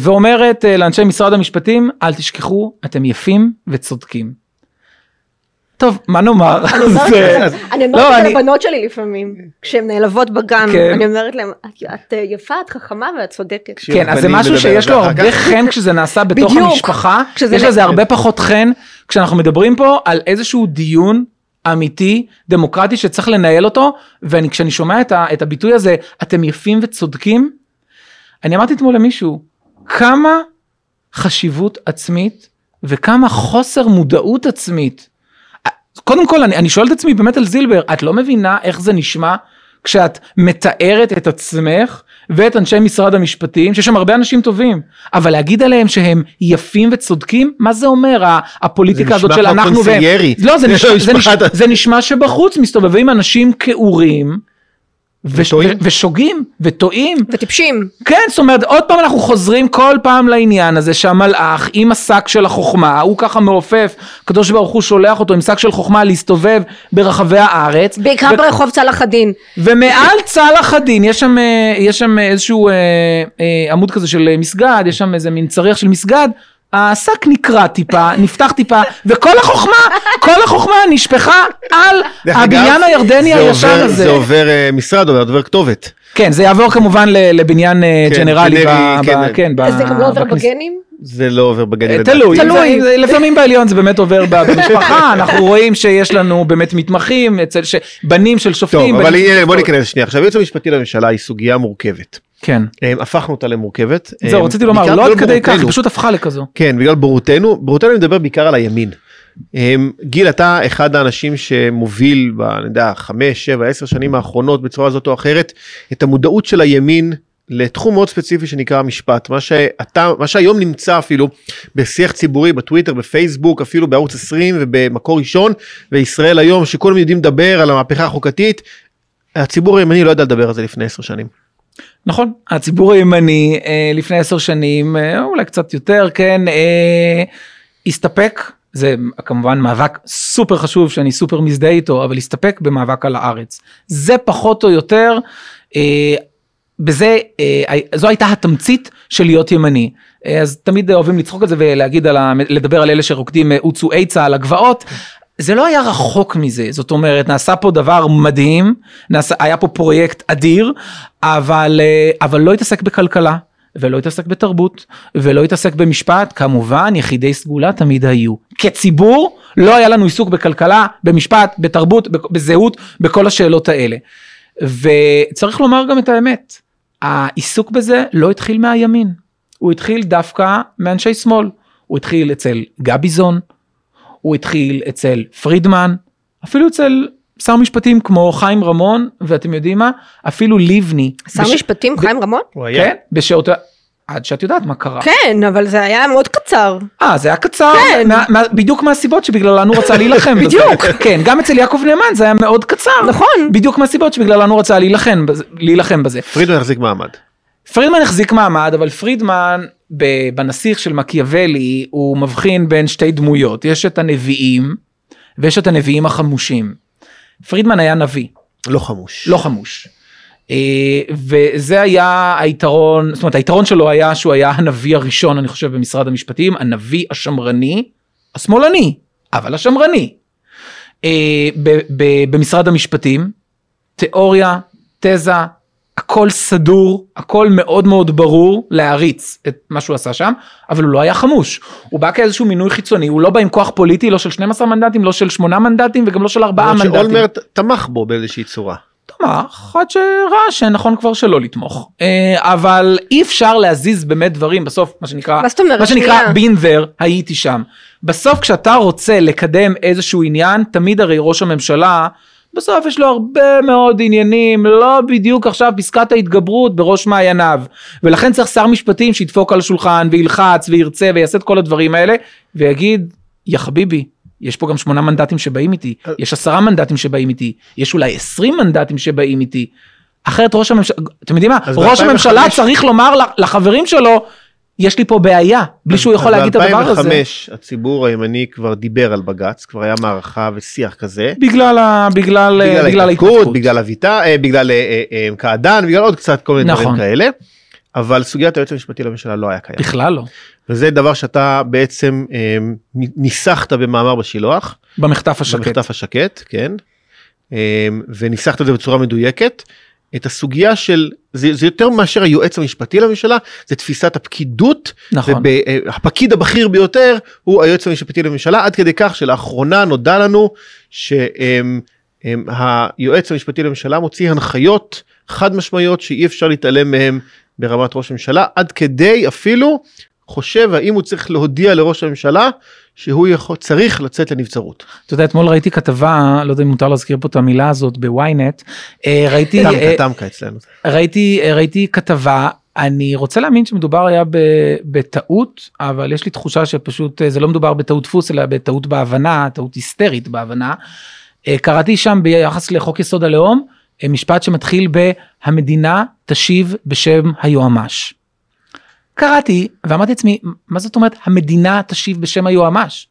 ואומרת אה, לאנשי משרד המשפטים, אל תשכחו, אתם יפים וצודקים. טוב, מה נאמר? אני אומרת את [laughs] זה- לא, לבנות שלי לפעמים, כשהן נעלבות בגן, כן. אני אומרת להן, "את- אה, יפה, את חכמה ואת צודקת. כן, אז זה משהו שיש לו הרבה. חן [laughs] כשזה נעשה בתוך. המשפחה, יש לזה הרבה פחות חן כשאנחנו מדברים פה על איזשהו דיון אמיתי, דמוקרטי שצריך לנהל אותו, וכשאני שומע את, ה, את הביטוי הזה, אתם יפים וצודקים, אני אמרתי אתמול למישהו, כמה חשיבות עצמית וכמה חוסר מודעות עצמית. קודם כל אני, אני שואל את עצמי באמת על זילבר, את לא מבינה איך זה נשמע כשאת מתארת את עצמך ואת אנשי משרד המשפטים, שיש שם הרבה אנשים טובים, אבל להגיד עליהם שהם יפים וצודקים, מה זה אומר הפוליטיקה זה הזאת נשמע של כמו אנחנו והם? קונסיירי. לא, זה זה נשמע, זה, נשמע- נשמע, זה נשמע שבחוץ מסתובבים אנשים כעורים. וש- וטועים? ו- ושוגים וטועים וטיפשים. כן, זאת אומרת, עוד פעם אנחנו חוזרים כל פעם לעניין הזה שהמלאך עם השק של החוכמה, הוא ככה מעופף, הקדוש ברוך הוא שולח אותו עם שק של חוכמה להסתובב ברחבי הארץ. בעיקר ו- ברחוב צלאח א-דין. ומעל צלאח א-דין יש שם, אה, יש שם איזשהו אה, אה, עמוד כזה של מסגד, יש שם איזה מין צריח של מסגד. השק נקרע טיפה, נפתח טיפה, וכל החוכמה, כל החוכמה נשפכה על הבניין הירדני זה הישן הזה. זה עובר אה, משרד, עובר עובר כתובת. כן, זה יעבור כמובן ל- לבניין אה, כן, ג'נרלי, כן. כן, זה גם לא עובר בגנים? זה לא עובר בגנים. אה. תלוי, תלוי. זה- זה- לפעמים בעליון זה באמת עובר במשפחה, [laughs] אנחנו רואים שיש לנו באמת מתמחים, בנים של שופטים. טוב, אבל בוא. ניכנס שנייה. עכשיו, היועץ המשפטי לממשלה היא סוגיה מורכבת. כן, אה, הפכנו אותה למורכבת. זהו, אה, רציתי לומר, לא עד כדי כך, היא. פשוט הפכה לכזו. כן, בגלל בורותנו. בורותנו אני מדבר בעיקר על הימין. אמ, גיל, אתה אחד האנשים שמוביל, אני יודע, חמש, שבע, עשר שנים האחרונות בצורה זאת או אחרת, את המודעות של הימין לתחום מאוד ספציפי שנקרא המשפט. מה שאתה, מה שהיום נמצא אפילו בשיח ציבורי, בטוויטר, בפייסבוק, אפילו בערוץ 20 ובמקור ראשון, וישראל היום, שכולם יודעים לדבר על המהפכה החוקתית, הציבור הימני לא ידע לדבר על זה לפני עשר שנים. נכון, הציבור הימני אה, לפני עשר שנים, אה, אולי קצת יותר, כן, אה, הסתפק, זה כמובן מאבק סופר חשוב שאני סופר מזדהה איתו, אבל הסתפק במאבק על הארץ. זה פחות או יותר, בזה, זו הייתה התמצית של להיות ימני. אז תמיד אוהבים לצחוק על זה ולהגיד על ה... לדבר על אלה שרוקדים אוצו עצה על הגבעות. זה לא היה רחוק מזה, זאת אומרת, נעשה פה דבר מדהים, נעשה, היה פה פרויקט אדיר, אבל, אה, אבל לא התעסק בכלכלה. ולא התעסק בתרבות, ולא התעסק במשפט, כמובן יחידי סגולה תמיד היו. כציבור לא היה לנו עיסוק בכלכלה, במשפט, בתרבות, בזהות, בכל השאלות האלה. וצריך לומר גם את האמת, העיסוק בזה לא התחיל מהימין, הוא התחיל דווקא מאנשי שמאל, הוא התחיל אצל גביזון, הוא התחיל אצל פרידמן, אפילו אצל שר משפטים כמו חיים רמון, ואתם יודעים מה? אפילו לבני. שר בש- משפטים ב- חיים רמון? הוא היה. כן, בשעות... עד שאת יודעת מה קרה. כן, אבל זה היה מאוד קצר. אה, זה היה קצר, כן. מה, מה, בדיוק מהסיבות שבגללן הוא רצה להילחם בזה. בדיוק. כן, גם אצל יעקב נאמן זה היה מאוד קצר. נכון. בדיוק מהסיבות שבגללן הוא רצה. להילחם בזה. פרידמן החזיק מעמד. פרידמן החזיק מעמד, אבל פרידמן בנסיך של מקיאוולי הוא מבחין בין שתי דמויות, יש את הנביאים ויש את הנביאים החמושים. פרידמן היה נביא, לא חמוש. לא חמוש. אה, וזה היה היתרון, זאת אומרת היתרון שלו היה שהוא היה הנביא הראשון אני חושב במשרד המשפטים, הנביא השמרני, השמאלני, אבל השמרני. אה, במשרד המשפטים, תיאוריה, תזה, הכל סדור, הכל מאוד מאוד ברור להעריץ את מה שהוא עשה שם, אבל הוא לא היה חמוש. הוא בא כאיזשהו מינוי חיצוני, הוא לא בא עם כוח פוליטי, לא של 12 מנדטים, לא של 8 מנדטים וגם לא של 4 למרות מנדטים. שאולמרט תמך בו באיזושהי צורה. תמך עד שראה שנכון כבר שלא לתמוך. אה, אבל אי אפשר להזיז באמת דברים בסוף מה שנקרא, מה זאת אומרת? מה שנקרא been there הייתי שם. בסוף כשאתה רוצה לקדם איזשהו עניין תמיד הרי ראש הממשלה בסוף יש לו הרבה מאוד עניינים לא בדיוק עכשיו פסקת ההתגברות בראש מעייניו. ולכן צריך שר משפטים שידפוק על השולחן וילחץ וירצה ויעשה את כל הדברים האלה ויגיד יא חביבי יש פה גם שמונה מנדטים שבאים איתי יש עשרה מנדטים שבאים איתי יש אולי עשרים מנדטים שבאים איתי אחרת ראש הממשלה אתם יודעים מה? ראש הממשלה 2005 צריך לומר לחברים שלו יש לי פה בעיה בלי שהוא יכול להגיד את הדבר הזה. ב-2005 הציבור הימני כבר דיבר על בג"ץ, כבר היה מערכה ושיח כזה. בגלל ה... בגלל, בגלל, בגלל ההתנתקות. בגלל אביטה, אה, בגלל אה, אה, אה, קעדאן, בגלל עוד קצת כל מיני דברים נכון. כאלה. אבל סוגיית היועץ המשפטי לממשלה לא היה קיים. בכלל לא. וזה דבר שאתה בעצם אה, ניסחת במאמר בשילוח. במחטף השקט. במחטף השקט, כן. אה, וניסחת את זה בצורה מדויקת. את הסוגיה של זה, זה יותר מאשר היועץ המשפטי לממשלה זה תפיסת הפקידות נכון. והפקיד הבכיר ביותר הוא היועץ המשפטי לממשלה עד כדי כך שלאחרונה נודע לנו שהיועץ המשפטי לממשלה מוציא הנחיות חד משמעיות שאי אפשר להתעלם מהם ברמת ראש הממשלה עד כדי אפילו חושב האם הוא צריך להודיע לראש הממשלה שהוא יכול צריך לצאת לנבצרות. אתה יודע אתמול ראיתי כתבה לא יודע אם מותר להזכיר פה את המילה הזאת בוויינט אה, ראיתי אה, טמקה אצלנו. ראיתי אה, ראיתי כתבה אני רוצה להאמין שמדובר היה בטעות אבל יש לי תחושה שפשוט זה לא מדובר בטעות דפוס אלא בטעות בהבנה טעות היסטרית בהבנה. קראתי שם ביחס לחוק יסוד הלאום משפט שמתחיל ב"המדינה תשיב בשם היועמ"ש". קראתי ואמרתי לעצמי מה זאת אומרת המדינה תשיב בשם היועמ"ש.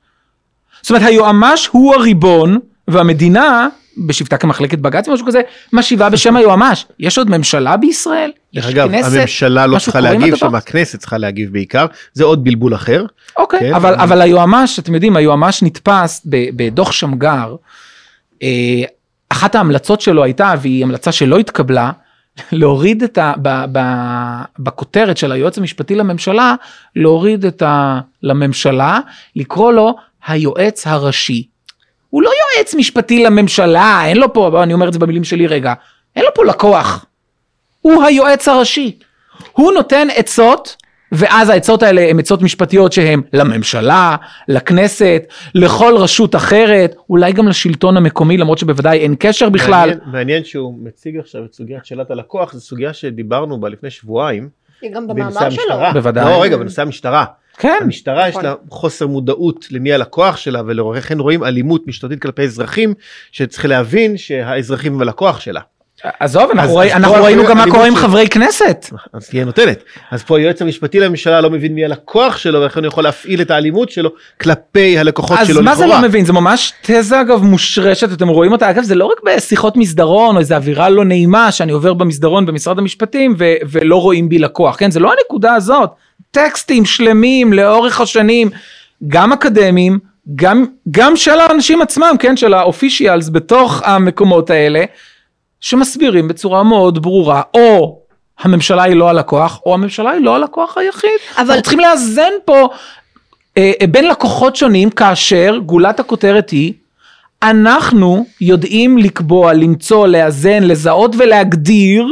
זאת אומרת היועמ"ש הוא הריבון והמדינה בשבתה כמחלקת בג"ץ משהו כזה משיבה בשם היועמ"ש יש עוד ממשלה בישראל יש אגב כנסת? הממשלה לא צריכה להגיב? שם הכנסת צריכה להגיב בעיקר זה עוד בלבול אחר. אוקיי, כן, אבל, אבל- אבל היועמ"ש, אתם יודעים, היועמ"ש נתפס בדוח שמגר, אה, אחת ההמלצות שלו הייתה, והיא המלצה שלא התקבלה, להוריד את ה... ב, ב, בכותרת של היועץ המשפטי לממשלה, להוריד את ה... לממשלה, לקרוא לו היועץ הראשי. הוא לא יועץ משפטי לממשלה, אין לו פה, אני אומר את זה במילים שלי רגע, אין לו פה לקוח. הוא היועץ הראשי. הוא נותן עצות, ואז העצות האלה הן עצות משפטיות שהן לממשלה, לכנסת, לכל רשות אחרת, אולי גם לשלטון המקומי, למרות שבוודאי אין קשר בכלל. מעניין, מעניין שהוא מציג עכשיו את סוגיית שאלת הלקוח זו סוגיה שדיברנו בה לפני שבועיים. גם במאמר שלו. המשטרה. בוודאי. לא רגע בנושא המשטרה. כן, המשטרה יש נכון. לה חוסר מודעות למי הלקוח שלה ולכן רואים אלימות משטרתית כלפי אזרחים שצריך להבין שהאזרחים הם הלקוח שלה. עזוב, אנחנו, אז- אז ראינו גם מה קורה עם חברי כנסת. אז תהיה נותנת. אז פה היועץ המשפטי לממשלה לא מבין מי הלקוח שלו ולכן הוא יכול להפעיל את האלימות שלו כלפי הלקוחות אז שלו מה זה לכאורה. לא מבין? זה ממש תזה אגב מושרשת, אתם רואים אותה, אגב זה לא רק בשיחות מסדרון או איזה אווירה לא נעימה שאני עובר במסדרון במשרד המשפטים ולא רואים בי לקוח, כן? זה לא הנקודה הזאת. טקסטים שלמים לאורך השנים, גם אקדמיים, גם, גם של האנשים עצמם, כן? של האופישיאלס בתוך המקומות האלה, שמסבירים בצורה מאוד ברורה, או הממשלה היא לא הלקוח, או הממשלה היא לא הלקוח היחיד. אבל- אנחנו צריכים לאזן פה אה, אה, בין לקוחות שונים, כאשר גולת הכותרת היא, אנחנו יודעים לקבוע, למצוא, לאזן, לזהות ולהגדיר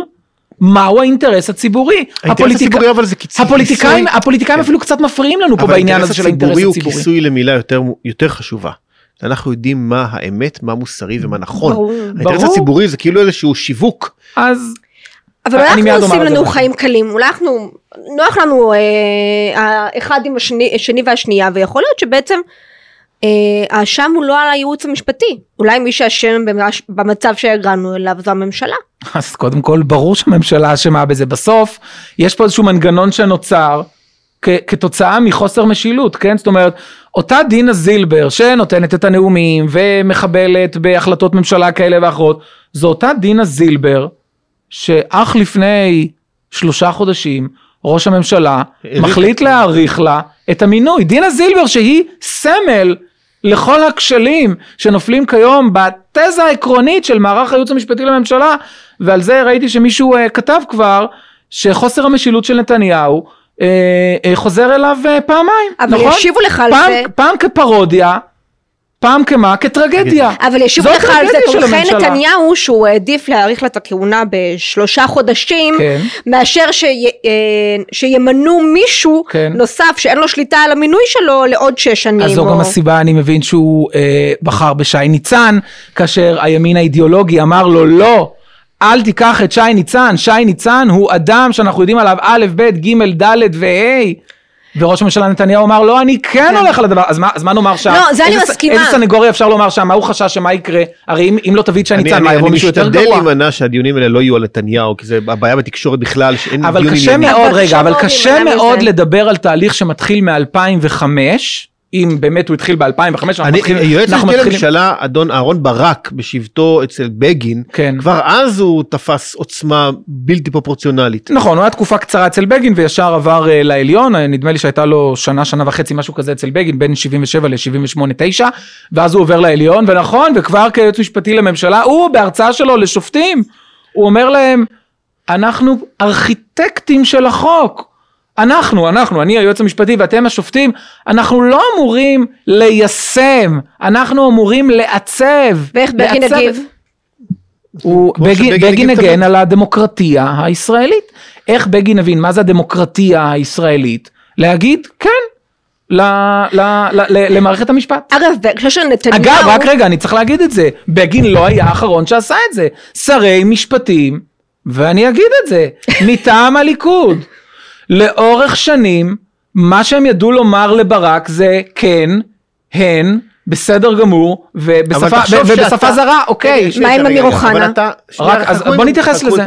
מהו האינטרס הציבורי. האינטרס הפוליטיק- הציבורי אבל זה כיסוי. הפוליטיקאים, כיסוי- הפוליטיקאים כן. אפילו קצת מפריעים לנו פה אבל בעניין הזה של האינטרס הוא הציבורי. כיסוי למילה יותר, יותר חשובה. אנחנו יודעים מה האמת, מה מוסרי ומה נכון. ברור. האינטרס. הציבורי זה כאילו איזשהו שיווק. אז אבל אני אנחנו עושים לנו. חיים קלים, אולי אנחנו, נוח לנו אה, האחד עם השני, השני והשנייה, ויכול להיות שבעצם אה, האשם הוא לא על הייעוץ המשפטי, אולי מי שאשם במצב שהגענו אליו זו הממשלה. אז קודם כל ברור שהממשלה אשמה בזה בסוף יש פה איזשהו מנגנון שנוצר כתוצאה מחוסר משילות כן? זאת אומרת אותה דינה זילבר שנותנת את הנאומים ומחבלת בהחלטות ממשלה כאלה ואחרות זו אותה דינה זילבר שאך לפני שלושה חודשים ראש הממשלה מחליט להאריך לה את המינוי. דינה זילבר שהיא סמל לכל הכשלים שנופלים כיום בתזה העקרונית של מערך הייעוץ המשפטי לממשלה ועל זה ראיתי שמישהו uh, כתב כבר שחוסר המשילות של נתניהו חוזר אליו uh, פעמיים אבל נכון? ישיבו לך על פעם, זה, פעם כפרודיה פעם כמה? כטרגדיה. אבל ישיבו זו לך על זה תומכי. נתניהו שהוא העדיף להאריך לה את הכהונה בשלושה חודשים כן. מאשר שי, אה, שימנו מישהו כן. נוסף שאין לו שליטה על המינוי שלו לעוד שש שנים. אז זו או- גם הסיבה, אני מבין שהוא אה, בחר בשי ניצן, כאשר הימין האידיאולוגי אמר לו לא. אל תיקח את שי ניצן, שי ניצן הוא אדם שאנחנו יודעים עליו א', ב', ג', ד' וה'. וראש הממשלה נתניהו אמר לא אני כן הולך על הדבר אז מה, אז מה נאמר שם? לא, זה אני מסכימה. איזה סנגוריה אפשר לומר שם מה הוא חשש שמה יקרה הרי אם, אם לא תביא את שי אני- ניצן אני- מה יבוא אני מישהו יותר משתדל גרוע להימנע שהדיונים האלה לא יהיו על נתניהו כי זה הבעיה בתקשורת בכלל שאין אבל קשה. מאוד, אבל רגע, קשה אבל מאוד קשה מאוד. לדבר על תהליך שמתחיל מ-2005, אם באמת הוא התחיל ב-2005, אני, היועץ המשפטי לממשלה אדון אהרון ברק בשבתו אצל בגין כן. כבר אז הוא תפס עוצמה בלתי פרופורציונלית. נכון, הוא היה תקופה קצרה אצל בגין וישר עבר אה, לעליון, אה, נדמה לי שהייתה לו שנה, שנה וחצי, משהו כזה אצל בגין, בין 77 ל-78-9, ואז הוא עובר לעליון, ונכון, וכבר כיועץ משפטי לממשלה, הוא בהרצאה שלו לשופטים, הוא אומר להם, אנחנו ארכיטקטים של החוק. אנחנו, אנחנו, אני היועץ המשפטי ואתם השופטים, אנחנו לא אמורים ליישם, אנחנו אמורים לעצב. ואיך בגין הגיב? הוא, בגין, בגין הגן. על הדמוקרטיה הישראלית. איך בגין הבין מה זה הדמוקרטיה הישראלית? להגיד כן ל, ל, ל, ל, למערכת המשפט. אגב, בהקשר של נתניהו... אגב, רק רגע, אני צריך להגיד את זה. בגין לא היה האחרון שעשה את זה. שרי משפטים, ואני אגיד את זה, מטעם הליכוד. לאורך שנים, מה שהם ידעו לומר לברק זה כן, הן, בסדר גמור, ובשפה, ובשפה שאתה- זרה, אוקיי. מה עם אמיר אוחנה? רק, אז בוא נתייחס לזה.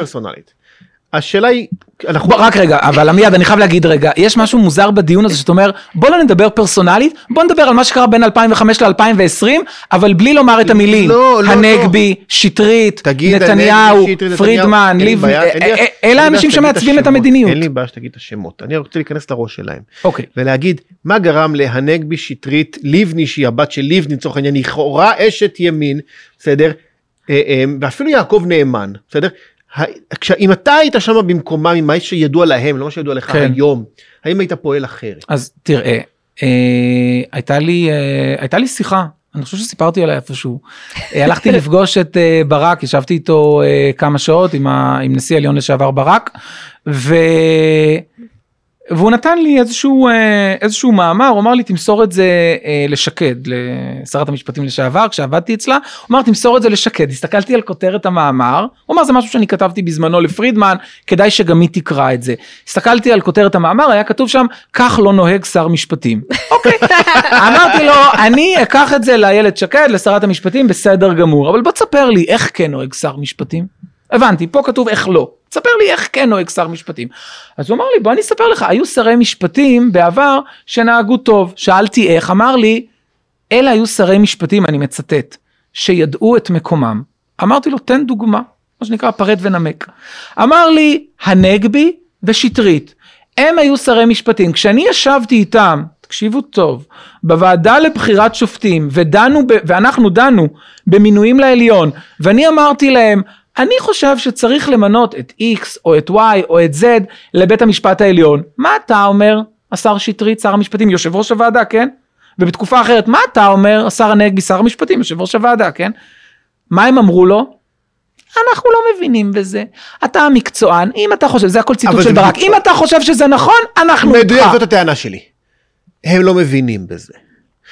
השאלה היא, אנחנו... בוא, רק רגע, אבל עמיעד, אני חייב להגיד רגע, יש משהו מוזר בדיון הזה שאתה אומר, בוא לא נדבר פרסונלית, בוא נדבר על מה שקרה בין 2005 ל-2020, אבל בלי לומר את המילים. לא, לא, הנגבי, שטרית, תגיד, נתניהו, שטרית, פרידמן, לבני, אה, אה, לי אלה האנשים שמעצבים את המדיניות. אין לי בעיה שתגיד את השמות, אני רוצה להיכנס לראש שלהם. אוקיי. ולהגיד מה גרם להנגבי שטרית לבני שהיא הבת של לבני לצורך העניין לכאורה אשת ימין בסדר אה, אה, ואפילו יעקב נאמן בסדר. אם אתה היית שם במקומם עם מה שידוע להם לא מה שידוע לך כן. היום האם היית פועל אחרת. אז תראה, אה, הייתה לי, אה, הייתה לי שיחה, אני חושב שסיפרתי עליה איפשהו. אה, הלכתי [laughs] לפגוש את אה, ברק, ישבתי איתו אה, כמה שעות עם, ה, עם נשיא העליון לשעבר ברק, ו... והוא נתן לי איזשהו, אה, איזשהו מאמר, הוא אמר לי תמסור את זה אה, לשקד, לשרת המשפטים לשעבר, כשעבדתי אצלה, הוא אמר תמסור את זה לשקד, הסתכלתי על כותרת המאמר, הוא אמר זה משהו שאני כתבתי בזמנו לפרידמן, כדאי שגם היא תקרא את זה. הסתכלתי על כותרת המאמר, היה כתוב שם, כך לא נוהג שר משפטים. אוקיי, [laughs] אמרתי לו, אני אקח את זה לאיילת שקד, לשרת המשפטים, בסדר גמור, אבל בוא תספר לי איך כן נוהג שר משפטים. הבנתי, פה כתוב איך לא. תספר לי איך כן נוהג שר משפטים. אז הוא אמר לי, בוא אני אספר לך, היו שרי משפטים בעבר שנהגו טוב. שאלתי איך, אמר לי, אלה היו שרי משפטים, אני מצטט, שידעו את מקומם. אמרתי לו, תן דוגמה, מה שנקרא פרט ונמק. אמר לי, הנגבי ושטרית, הם היו שרי משפטים. כשאני ישבתי איתם, תקשיבו טוב, בוועדה לבחירת שופטים, ודנו, ב, ואנחנו דנו במינויים לעליון, ואני אמרתי להם, אני חושב שצריך למנות את X או את Y או את Z לבית המשפט העליון. מה אתה אומר, השר שטרית, שר המשפטים, יושב ראש הוועדה, כן? ובתקופה אחרת, מה אתה אומר, השר הנגבי, שר המשפטים, יושב ראש הוועדה, כן? מה הם אמרו לו? אנחנו לא מבינים בזה. אתה המקצוען, אם אתה חושב, זה הכל ציטוט של ברק, אם אתה חושב שזה נכון, אנחנו מדויק איתך. זאת הטענה שלי. הם לא מבינים בזה.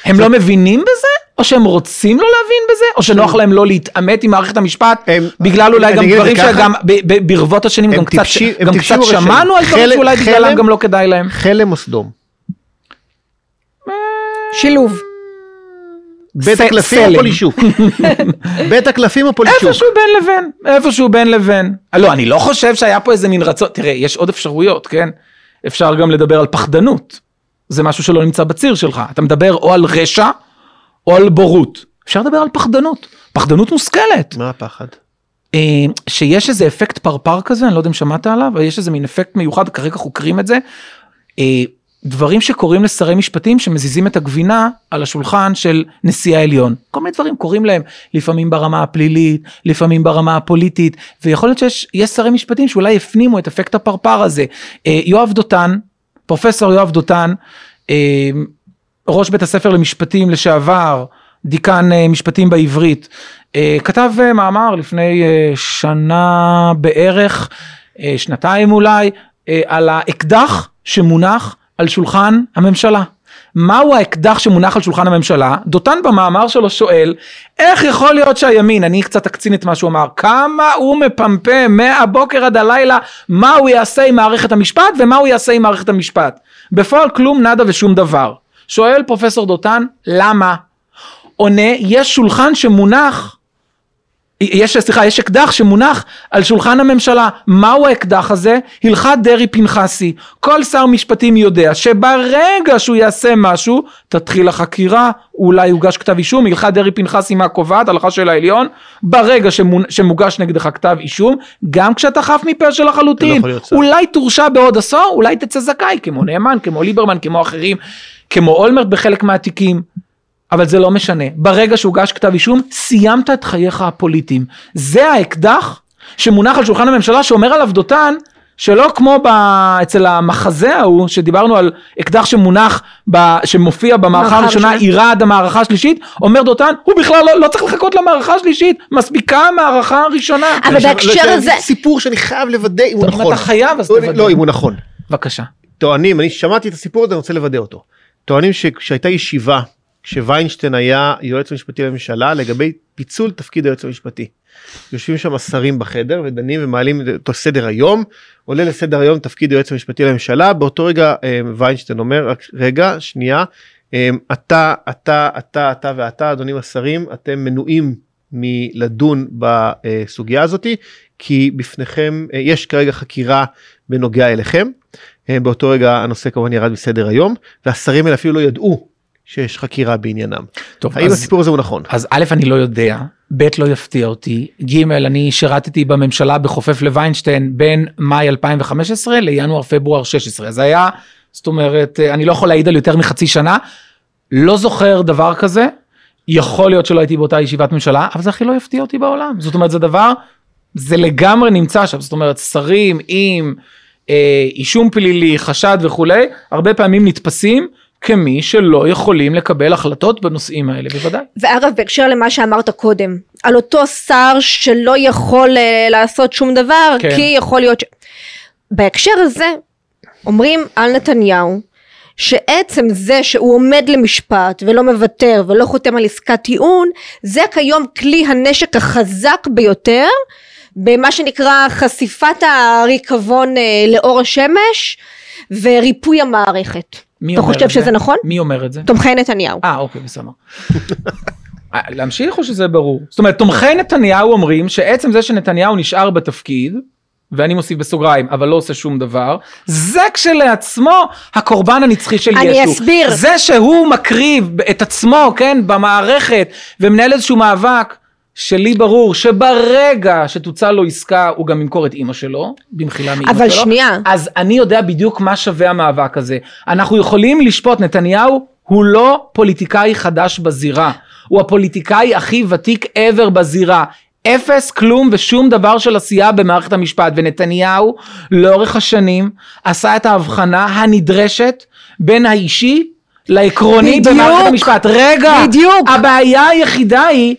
הם לא מבינים בזה? או שהם רוצים לא להבין בזה? או שנוח להם לא להתעמת עם מערכת המשפט? הם- בגלל אולי גם דברים. שגם ברבות השנים גם קצת הם גם קצת. שמענו על דברים שאולי בגללם גם לא כדאי להם. חלם או סדום. שילוב. בית הקלפים או. פולישוק? [laughs] בית הקלפים או פולישוק? איפשהו בין לבין, איפשהו בין לבין. לא, אני לא חושב שהיה פה איזה מין רצון, תראה, יש עוד אפשרויות, כן? אפשר גם לדבר על פחדנות. זה משהו שלא נמצא בציר שלך. אתה מדבר או על רשע, או על בורות. אפשר לדבר על פחדנות. פחדנות מושכלת. מה הפחד? אה, שיש איזה אפקט פרפר כזה, אני לא יודע אם שמעת עליו, אבל יש איזה מין אפקט מיוחד, כרגע חוקרים את זה. אה, דברים שקורים לשרי משפטים שמזיזים את הגבינה על השולחן של נשיא העליון. כל מיני דברים קורים להם, לפעמים ברמה הפלילית, לפעמים ברמה הפוליטית, ויכול להיות שיש יש שרי משפטים שאולי הפנימו את אפקט הפרפר הזה. אה, יואב דותן, פרופסור יואב דותן, ראש בית הספר למשפטים לשעבר דיקן אה, משפטים בעברית, אה, כתב אה, מאמר לפני שנה בערך, שנתיים אולי, על האקדח שמונח על שולחן הממשלה. מהו האקדח שמונח על שולחן הממשלה? דותן במאמר שלו שואל, איך יכול להיות שהימין, אני קצת אקצין את מה שהוא אמר, כמה הוא מפמפם מהבוקר עד הלילה, מה הוא יעשה עם מערכת המשפט ומה הוא יעשה עם מערכת המשפט. בפועל כלום, נאדה ושום דבר. שואל פרופסור דותן, למה? עונה, יש שולחן שמונח יש, סליחה, יש אקדח שמונח על שולחן הממשלה. מהו האקדח הזה? הלכת דרעי פנחסי. כל שר משפטים יודע שברגע שהוא יעשה משהו, תתחיל החקירה, אולי יוגש כתב אישום, הלכת דרעי פנחסי מה קובעת? הלכה של העליון. ברגע שמונ... שמוגש נגדך כתב אישום, גם כשאתה חף מפשע לחלוטין, לא אולי תורשע בעוד עשור, אולי תצא זכאי, כמו נאמן, כמו ליברמן, כמו אחרים, כמו אולמרט בחלק מהתיקים. אבל זה לא משנה. ברגע שהוגש כתב אישום, סיימת את חייך הפוליטיים. זה האקדח שמונח על שולחן הממשלה שאומר עליו דותן, שלא כמו ב... אצל המחזה ההוא, שדיברנו על אקדח שמונח, ב... שמופיע במערכה הראשונה, יירה עד המערכה השלישית, אומר דותן, הוא בכלל לא, לא צריך לחכות למערכה השלישית, מספיקה המערכה הראשונה. אבל בהקשר הזה... סיפור שאני חייב לוודא אם הוא נכון. אתה חייב, אז לא, תוודא. לא, אם הוא נכון. בבקשה. טוענים, אני שמעתי את הסיפור הזה, אני רוצה לוודא אותו. טוענים שכשהייתה ישיבה, כשוויינשטיין היה יועץ משפטי לממשלה, לגבי פיצול תפקיד היועץ המשפטי. יושבים שם השרים בחדר ודנים ומעלים את סדר היום, עולה לסדר היום תפקיד היועץ המשפטי לממשלה, באותו רגע אה, ויינשטיין אומר, רגע, שנייה, אה, אתה, אתה, אתה, אתה ואתה, אדונים השרים, אתם מנועים מלדון בסוגיה הזאתי, כי בפניכם, אה, יש כרגע חקירה בנוגע אליכם. אה, באותו רגע הנושא כמובן ירד מסדר היום, והשרים האלה אפילו לא ידעו שיש חקירה בעניינם. טוב, האם אז- הסיפור הזה הוא נכון? אז א', אני לא יודע, ב', לא יפתיע אותי, ג', אני שירתתי בממשלה בחופף לוויינשטיין בין מאי 2015 לינואר פברואר 16, אז היה, זאת אומרת, אני לא יכול להעיד על יותר מחצי שנה, לא זוכר דבר כזה, יכול להיות שלא הייתי באותה ישיבת ממשלה, אבל זה הכי לא יפתיע אותי בעולם, זאת אומרת, זה דבר, זה לגמרי נמצא שם, זאת אומרת, שרים עם אה, אישום פלילי, חשד וכולי, הרבה פעמים נתפסים כמי שלא יכולים לקבל החלטות בנושאים האלה, בוודאי. ואגב בהקשר למה שאמרת קודם על אותו שר שלא יכול אה, לעשות שום דבר כן. כי יכול להיות ש... בהקשר הזה אומרים על נתניהו שעצם זה שהוא עומד למשפט ולא מוותר ולא חותם על עסקת טיעון זה כיום כלי הנשק החזק ביותר במה שנקרא חשיפת הריקבון אה, לאור השמש וריפוי המערכת. מי אתה חושב זה? שזה נכון? מי אומר את זה? תומכי נתניהו. אה, אוקיי, בסדר. אה, להמשיך או שזה ברור? זאת אומרת, תומכי נתניהו אומרים שעצם זה שנתניהו נשאר בתפקיד, ואני מוסיף בסוגריים, אבל לא עושה שום דבר, זה כשלעצמו הקורבן הנצחי של אני ישו. אסביר. זה שהוא מקריב את עצמו, כן, במערכת, ומנהל איזשהו מאבק, שלי ברור שברגע שתוצא לו עסקה, הוא גם ימכור את אימא שלו, במחילה מאימא אבל שלו. שנייה. אז אני יודע בדיוק מה שווה המאבק הזה. אנחנו יכולים לשפוט, נתניהו הוא לא פוליטיקאי חדש בזירה, הוא הפוליטיקאי הכי ותיק ever בזירה. אפס כלום ושום דבר של עשייה במערכת המשפט ונתניהו לאורך השנים עשה את ההבחנה הנדרשת בין האישי לעקרוני בדיוק. במערכת המשפט. רגע, בדיוק. הבעיה היחידה היא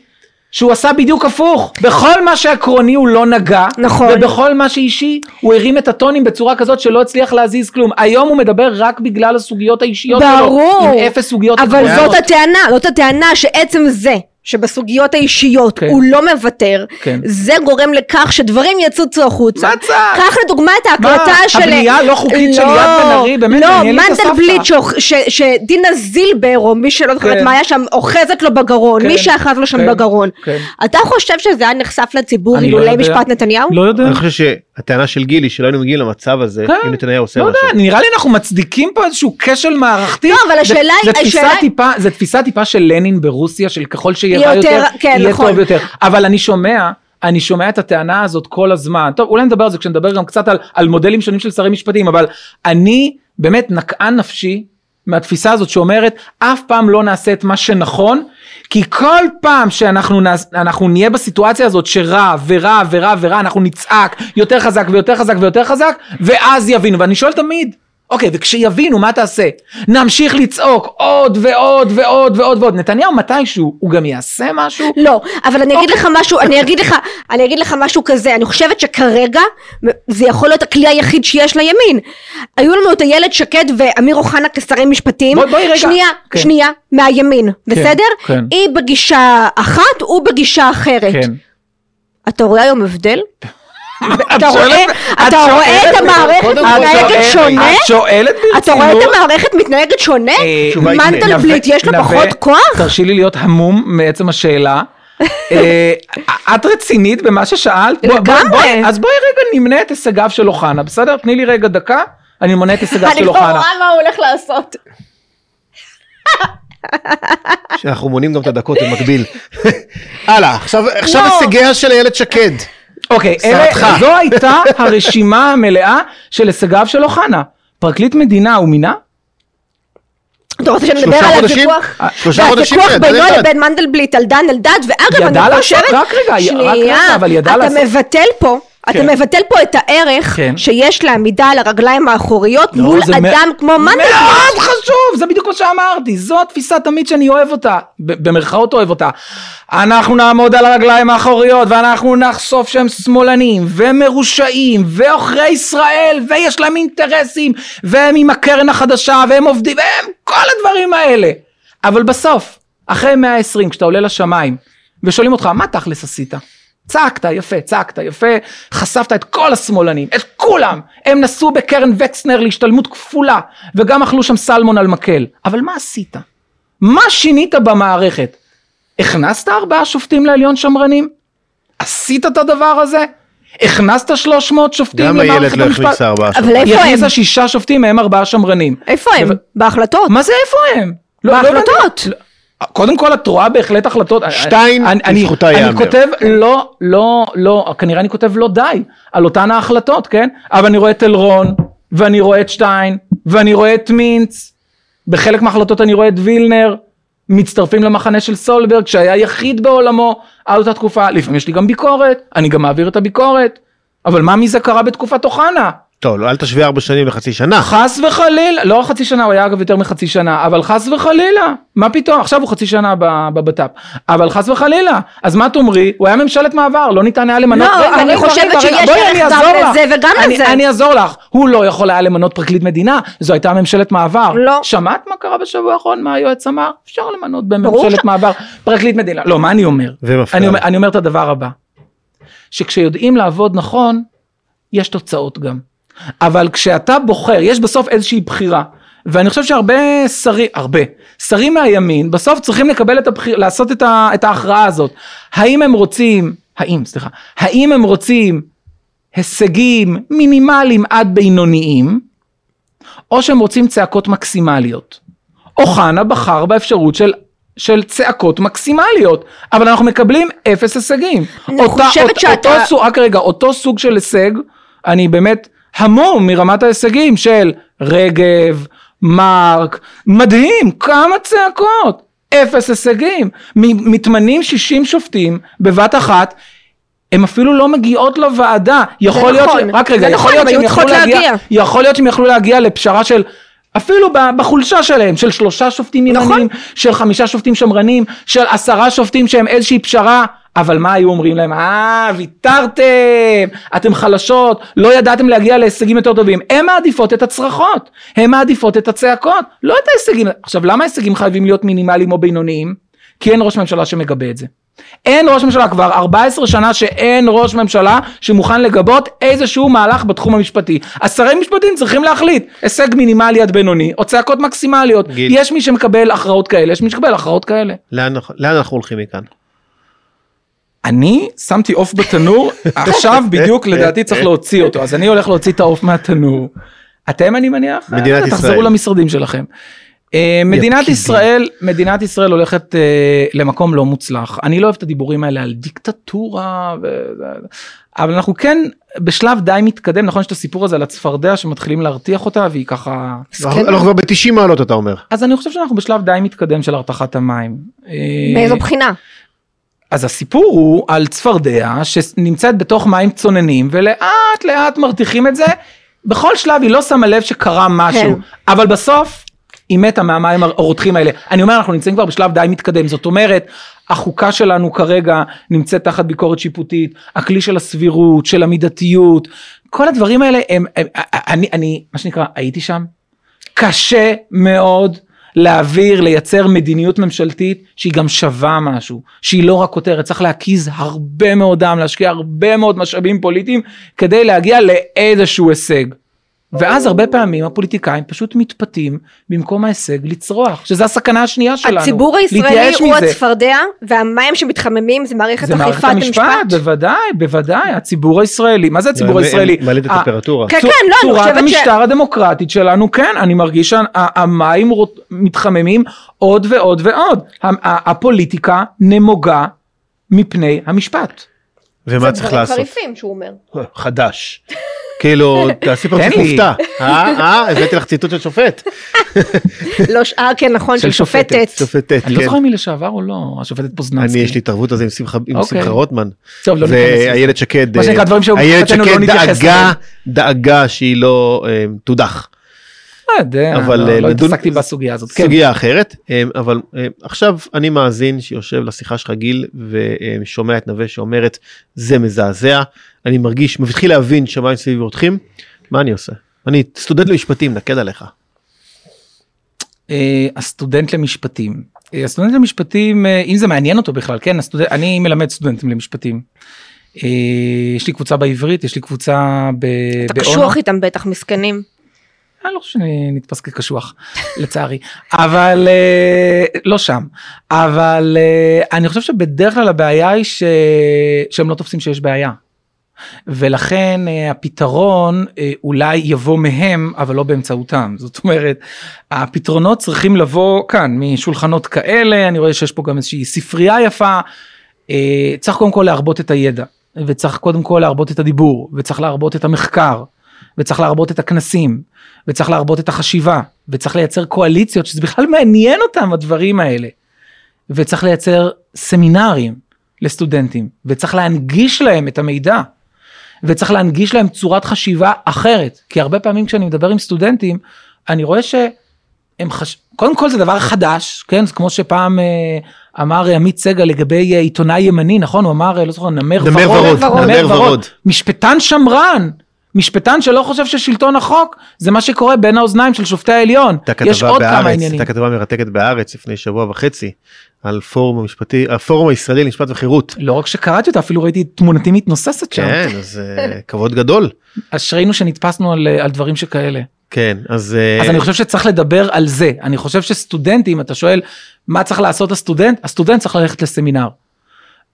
שהוא עשה בדיוק הפוך. בכל מה שעקרוני הוא לא נגע. נכון. ובכל מה שאישי הוא הרים את הטונים בצורה כזאת שלא הצליח להזיז כלום. היום הוא מדבר רק בגלל הסוגיות האישיות שלו. ברור. עם אפס סוגיות אבל עקרוניות. זאת הטענה, זאת הטענה שעצם זה שבסוגיות האישיות כן. הוא לא מוותר, כן. זה גורם לכך שדברים יצוצו החוצה. מה צעק? קח לדוגמה את ההקלטה מה, של... הבנייה הלא חוקית של לא, ליאת בן ארי? באמת, לא, מעניין לי את מנדלבליט ש- שדינה זילבר, או מי שלא זוכרת כן. מה היה שם, אוחזת לו בגרון, כן. מי שאחז לו שם כן. בגרון. כן. אתה חושב שזה היה נחשף לציבור לא אילולא יודע. משפט נתניהו? לא יודע. אני חושב שהטענה של גילי שלא היינו מגיעים למצב הזה כן. אם נתניהו עושה לא משהו. יודע, נראה לי אנחנו מצדיקים פה איזשהו כשל מערכתי. לא, אבל זה- השאלה היא- זה תפיסה השאלה- טיפה, זה תפיסה טיפה של לנין ברוסיה, של ככל שיהיה יותר, יותר, כן, יהיה נכון. טוב יותר. אבל אני שומע, אני שומע את הטענה הזאת כל הזמן. טוב, אולי נדבר על זה כשנדבר גם קצת על, על מודלים שונים של שרי משפטים, אבל אני באמת נקען נפשי מהתפיסה הזאת שאומרת, אף פעם לא נעשה את מה שנכון, כי כל פעם שאנחנו נעש, נהיה בסיטואציה הזאת שרע ורע ורע ורע, אנחנו נצעק יותר חזק ויותר חזק ויותר חזק, ואז יבינו. ואני שואל תמיד, אוקיי, וכשיבינו מה תעשה? נמשיך לצעוק עוד ועוד ועוד ועוד ועוד. נתניהו מתישהו, הוא גם יעשה משהו? לא, אבל אני אגיד לך משהו, אני אגיד לך, אני אגיד לך משהו כזה, אני חושבת שכרגע זה יכול להיות הכלי היחיד שיש לימין. היו לנו את איילת שקד ואמיר אוחנה כשרי משפטים, בואי- בואי רגע. שנייה, כן. שנייה, מהימין, בסדר? כן. היא בגישה אחת, הוא בגישה אחרת. כן. אתה רואה היום הבדל? אתה את רואה, את רואה את שואלת- המערכת מתנהגת שונה? את שואלת אתה רואה את ברצינות? המערכת מתנהגת שונה? מנדלבליט יש לו פחות כוח? תרשי לי להיות המום מעצם השאלה. [laughs] אה, את רצינית במה ששאלת? לגמרי. אז בואי רגע נמנה את הישגיו של אוחנה, בסדר? תני לי רגע דקה, אני מונה את הישגיו [laughs] אני של כבר אוחנה. רואה מה הוא הולך לעשות. שאנחנו מונים גם את הדקות במקביל. הלאה, עכשיו עכשיו לא. הישגיה של איילת שקד. אוקיי, אלה-. זו הייתה הרשימה המלאה של הישגיו של אוחנה. פרקליט מדינה הוא מינה? אתה רוצה שנדבר על? הוויכוח? שלושה חודשים והוויכוח בינו. לבין מנדלבליט על דן אלדד, ואגב ידע אני לעשות, חושבת, רק רגע, רק רגע, אבל ידע אתה לעשות. מבטל פה, אתה כן. מבטל פה את הערך כן. שיש לעמידה על הרגליים האחוריות לא, מול זה מ- אדם כמו מנדלבליט. מאוד חשוב, זה בדיוק מה שאמרתי, זו התפיסה תמיד שאני אוהב אותה, במרכאות אוהב אותה. אנחנו נעמוד על הרגליים האחוריות ואנחנו נחשוף שהם שמאלנים ומרושעים ועוכרי ישראל ויש להם אינטרסים והם עם הקרן החדשה והם עובדים והם כל הדברים האלה. אבל בסוף, אחרי 120 כשאתה עולה לשמיים ושואלים אותך מה תכלס עשית? צעקת יפה, צעקת יפה, חשפת את כל השמאלנים, את כולם. הם נסעו בקרן וקסנר להשתלמות כפולה, וגם אכלו שם סלמון על מקל. אבל מה עשית? מה שינית במערכת? הכנסת ארבעה שופטים לעליון שמרנים? עשית את הדבר הזה? הכנסת 300 שופטים גם איילת למערכת לא המשפט? הכניסה ארבעה אבל שופטים. היא איפה הם? הכניסה שישה שופטים, מהם ארבעה שמרנים. איפה הם? אבל- בהחלטות. מה זה איפה הם? לא- לא בהחלטות. קודם כל את רואה בהחלט החלטות. שתיים, אני- אני- לזכותה אני ייאמר. כותב לא, לא, לא, כנראה אני כותב לא די על אותן ההחלטות, כן? אבל אני רואה את אלרון, ואני רואה את שטיין, ואני רואה את מינץ. בחלק מההחלטות אני רואה את וילנר. מצטרפים למחנה של סולברג שהיה יחיד בעולמו עד אותה תקופה. לפעמים יש לי גם ביקורת, אני גם מעביר את הביקורת. אבל מה מזה קרה בתקופת אוחנה? טוב, לא, אל תשווה ארבע שנים לחצי שנה. חס וחלילה, לא חצי שנה, הוא היה אגב יותר מחצי שנה, אבל חס וחלילה, מה פתאום, עכשיו הוא חצי שנה ב- בבט"פ, אבל חס וחלילה, אז מה תאמרי, הוא היה ממשלת מעבר, לא ניתן היה למנות, לא, רגע, אני חושבת שיש ערך גם. לזה וגם לזה. אני אעזור לך, הוא לא יכול היה למנות פרקליט מדינה, זו הייתה ממשלת מעבר. לא. שמעת מה קרה בשבוע האחרון, מה היועץ אמר? אפשר למנות בממשלת מעבר פרקליט מדינה. לא, מה אני אומר? ומפכ"ל. אני אומר, אני אומר את הדבר הבא, שכשיודעים לעבוד נכון, יש תוצאות גם. אבל כשאתה בוחר, יש בסוף איזושהי בחירה. ואני חושב שהרבה שרים, הרבה, שרים מהימין, בסוף צריכים לקבל את הבחיר, לעשות את, ה, את ההכרעה הזאת. האם הם רוצים, האם, סליחה, האם הם רוצים הישגים מינימליים עד בינוניים, או שהם רוצים צעקות מקסימליות. אוחנה בחר באפשרות של של צעקות מקסימליות, אבל אנחנו מקבלים אפס הישגים. אני חושבת אות- שאתה- אותו סוג, רק רגע, אותו סוג של הישג, אני באמת המום מרמת ההישגים של רגב, מרק, מדהים, כמה צעקות, אפס הישגים. מתמנים 60 שופטים בבת אחת, הן אפילו לא מגיעות לוועדה. יכול להיות, נכון, ש... רק רגע, יכול נכון, להיות שהם יכלו להגיע, להגיע. יכול להיות שהם יכלו להגיע לפשרה של אפילו בחולשה שלהם, של שלושה שופטים נכון. ימניים, של חמישה שופטים שמרנים, של עשרה שופטים שהם איזושהי פשרה, אבל מה היו אומרים להם? אה, ויתרתם, אתם חלשות, לא ידעתם להגיע להישגים יותר טובים. הן מעדיפות את הצרחות, הן מעדיפות את הצעקות, לא את ההישגים. עכשיו, למה ההישגים חייבים להיות מינימליים או בינוניים? כי אין ראש ממשלה שמגבה את זה. אין ראש ממשלה כבר 14 שנה שאין ראש ממשלה שמוכן לגבות איזשהו מהלך בתחום המשפטי. אז שרי משפטים צריכים להחליט הישג מינימלי עד בינוני או צעקות מקסימליות. גיל. יש מי שמקבל הכרעות כאלה, יש מי שמקבל הכרעות כאלה. לאן לאן אנחנו הולכים מכאן? אני שמתי עוף בתנור, [laughs] עכשיו בדיוק לדעתי צריך להוציא אותו, אז אני הולך להוציא את העוף מהתנור. אתם אני מניח? מדינת אה, תחזרו ישראל. למשרדים שלכם. אה, מדינת. ישראל, מדינת ישראל הולכת אה, למקום לא מוצלח. אני לא אוהב את הדיבורים האלה על דיקטטורה, ו... אבל אנחנו כן בשלב די מתקדם, נכון יש את הסיפור הזה על הצפרדע שמתחילים להרתיח אותה והיא ככה... אנחנו כבר ב-90 מעלות אתה אומר. אז אני חושב שאנחנו בשלב די מתקדם של הרתחת המים. אה, באיזו בחינה? אז הסיפור הוא על צפרדע שנמצאת בתוך מים צוננים ולאט לאט מרתיחים את זה בכל שלב היא לא שמה לב שקרה משהו, כן. אבל בסוף היא מתה מהמים הרותחים האלה. אני אומר, אנחנו נמצאים כבר בשלב די מתקדם, זאת אומרת, החוקה שלנו כרגע נמצאת תחת ביקורת שיפוטית, הכלי של הסבירות, של המידתיות, כל הדברים האלה הם, הם אני, אני, מה שנקרא, הייתי שם, קשה מאוד להעביר, לייצר מדיניות ממשלתית שהיא גם שווה משהו, שהיא לא רק כותרת, צריך להקיז הרבה מאוד דם, להשקיע הרבה מאוד משאבים פוליטיים כדי להגיע לאיזשהו הישג. ואז הרבה פעמים הפוליטיקאים פשוט מתפתים במקום ההישג לצרוח, שזה הסכנה השנייה שלנו. הציבור הישראלי הוא מזה. הצפרדע והמים שמתחממים זה מערכת זה מערכת אכיפת המשפט, המשפט. בוודאי, בוודאי, הציבור הישראלי, מה זה הציבור הישראלי? ה- הטמפרטורה. כן, כן, לא, אני צורת חושבת ש- המשטר הדמוקרטית שלנו, כן, אני מרגיש שהמים מתחממים עוד ועוד ועוד. ה- ה- הפוליטיקה נמוגה מפני המשפט. ומה צריך לעשות? זה דברים חריפים שהוא אומר. חדש. כאילו, תעשי פרצוף. מופתע. אה, אה, הבאתי לך ציטוט של שופט. לא, אה, כן, נכון, של שופטת. שופטת, אני לא כן. זוכר מי לשעבר או לא, השופטת פוזננסקי. אני, יש לי התערבות על זה עם שמחה- אוקיי. רוטמן. טוב, לא ניכנס לזה. ואיילת שקד, מה שנקרא, אה, דברים שהיו איילת מבחינתנו לא שקד נתייחס דאגה, אליהם. דאגה שהיא לא אה, תודח. לא יודע, אבל, לא- אה, לא התעסקתי בסוגיה הזאת. כן. סוגיה אחרת, אבל עכשיו אני מאזין שיושב לשיחה שלך גיל ושומע את נווה שאומרת זה מזעזע, אני מרגיש, מתחיל להבין שמיים סביבי רותחים, מה אני עושה? אני סטודנט למשפטים, נקד עליך. אה, הסטודנט למשפטים. אה, הסטודנט למשפטים, אה, אם זה מעניין אותו בכלל, כן, הסטודנט, אני מלמד סטודנטים למשפטים. יש לי קבוצה בעברית, יש לי קבוצה ב- אתה. קשוח איתם בטח, מסכנים. אני לא חושב שאני נתפס כקשוח, [laughs] לצערי. אבל לא שם. אבל אני חושב שבדרך כלל הבעיה היא ש... שהם לא תופסים שיש בעיה. ולכן אה, הפתרון אה, אולי יבוא מהם, אבל לא באמצעותם. זאת אומרת, הפתרונות צריכים לבוא כאן, משולחנות כאלה, אני רואה שיש פה גם איזושהי ספרייה יפה. אה, צריך קודם כל להרבות את הידע, וצריך קודם כל להרבות את הדיבור, וצריך להרבות את המחקר, וצריך להרבות את הכנסים, וצריך להרבות את החשיבה, וצריך לייצר קואליציות שזה בכלל מעניין אותם הדברים האלה. וצריך לייצר סמינרים לסטודנטים, וצריך להנגיש להם את המידע, וצריך להנגיש להם צורת חשיבה אחרת, כי הרבה פעמים כשאני מדבר עם סטודנטים, אני רואה שהם חש... קודם כל זה דבר חדש, כן? זה כמו שפעם אה, אמר עמית סגל לגבי אה, עיתונאי ימני, נכון? הוא אמר, אה, לא זוכר, נמר נמר ורוד, ורוד, נמר ורוד. משפטן שמרן, משפטן שלא חושב ששלטון החוק זה מה שקורה בין האוזניים של שופטי העליון. יש עוד כמה בהארץ, עניינים. הייתה כתבה מרתקת בהארץ לפני שבוע וחצי, על פורום המשפטי, הפורום הישראלי למשפט וחירות. לא רק שקראתי אותה, אפילו ראיתי תמונתי מתנוססת שם. כן, אז אה, כבוד גדול. אשרינו שנתפסנו על, על דברים שכאלה. כן, אז... אה, אז אני חושב שצריך לדבר על זה. אני חושב שסטודנטים, אתה שואל, מה צריך לעשות הסטודנט? הסטודנט צריך ללכת לסמינר.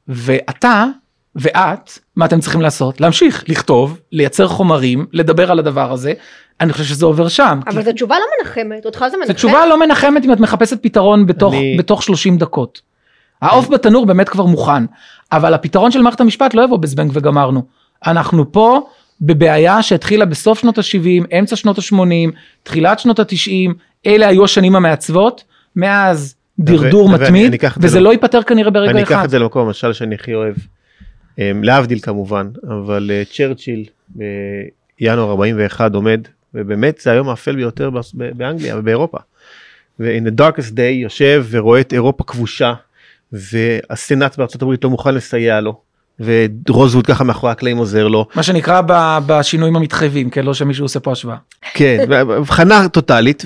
ואתה ואת, מה אתם צריכים לעשות? להמשיך לכתוב, לייצר חומרים, לדבר על הדבר הזה. אני חושב שזה עובר שם. אבל זו תשובה לא מנחמת, אותך זה מנחם? זו תשובה לא מנחמת אם את מחפשת פתרון בתוך, אני- בתוך 30 דקות. העוף בתנור באמת כבר מוכן, אבל הפתרון של מערכת המשפט לא יבוא בזבנג וגמרנו. אנחנו פה בבעיה שהתחילה בסוף שנות ה-70, אמצע שנות ה-80, תחילת שנות ה-90, אלה היו השנים המעצבות, מאז דרדור מתמיד, וזה לא- לא ייפתר כנראה ברגע אני אקח אחד. את זה למקום המשל שאני הכי אוהב. אמ, להבדיל כמובן, אבל אה, צ'רצ'יל בינואר 41 עומד, ובאמת זה היום האפל ביותר באנגליה ובאירופה. ו-in the darkest day יושב ורואה את אירופה כבושה, והסנאט בארצות הברית לא מוכן לסייע לו, ורוזווד ככה מאחורי הקלעים עוזר לו. מה שנקרא ב- בשינויים המתחייבים, כן, לא שמישהו עושה פה השוואה. כן, הבחנה טוטאלית,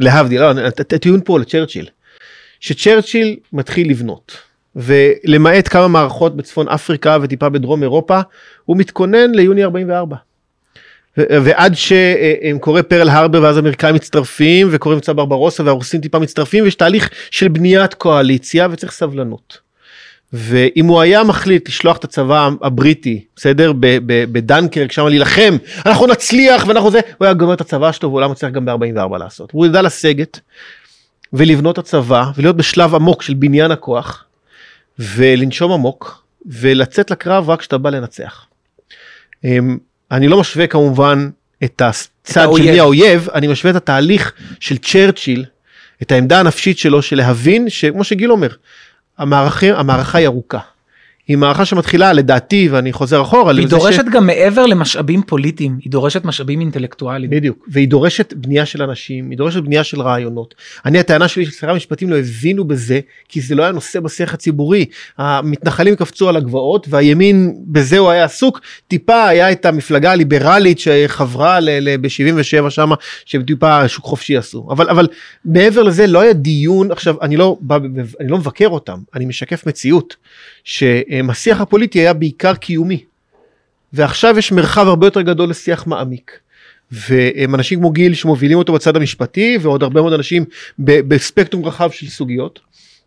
ולהבדיל, לא, הט- הט- הטיעון פה לצ'רצ'יל, שצ'רצ'יל מתחיל לבנות, ולמעט כמה מערכות בצפון אפריקה וטיפה בדרום אירופה, הוא מתכונן ליוני 44. ועד שקורה פרל הרבר ואז האמריקאים מצטרפים וקוראים מבצע ברברוסה והרוסים טיפה מצטרפים ויש תהליך של בניית קואליציה וצריך סבלנות. ואם הוא היה מחליט לשלוח את הצבא הבריטי, בסדר, בדנקרק, שם להילחם, אנחנו נצליח ואנחנו זה, הוא היה גומר את הצבא שלו ואולי מצליח גם ב-44 לעשות. הוא ידע לסגת ולבנות הצבא ולהיות בשלב עמוק של בניין הכוח ולנשום עמוק ולצאת לקרב רק כשאתה בא לנצח. אני לא משווה כמובן את הצד של. מי האויב, אני משווה את התהליך של צ'רצ'יל, את העמדה הנפשית שלו של להבין שכמו שגיל אומר, המערכה, המערכה היא ארוכה. היא מערכה שמתחילה לדעתי ואני חוזר אחורה. היא דורשת גם מעבר למשאבים פוליטיים, היא דורשת משאבים אינטלקטואליים. בדיוק, והיא דורשת בנייה של אנשים, היא דורשת בנייה של רעיונות. אני, הטענה שלי ששרי המשפטים לא הבינו בזה, כי זה לא היה נושא בשיח הציבורי. המתנחלים קפצו על הגבעות, והימין, בזה הוא היה עסוק. טיפה היה את המפלגה הליברלית שחברה ב-77 שמה, שטיפה שוק חופשי עשו. אבל, אבל מעבר לזה לא היה דיון, עכשיו, אני לא, אני לא מבקר אותם, אני משקף מציאות, שהשיח הפוליטי היה בעיקר קיומי. ועכשיו יש מרחב הרבה יותר גדול לשיח מעמיק. והם אנשים כמו גיל שמובילים אותו בצד המשפטי ועוד הרבה מאוד אנשים בספקטרום רחב של סוגיות.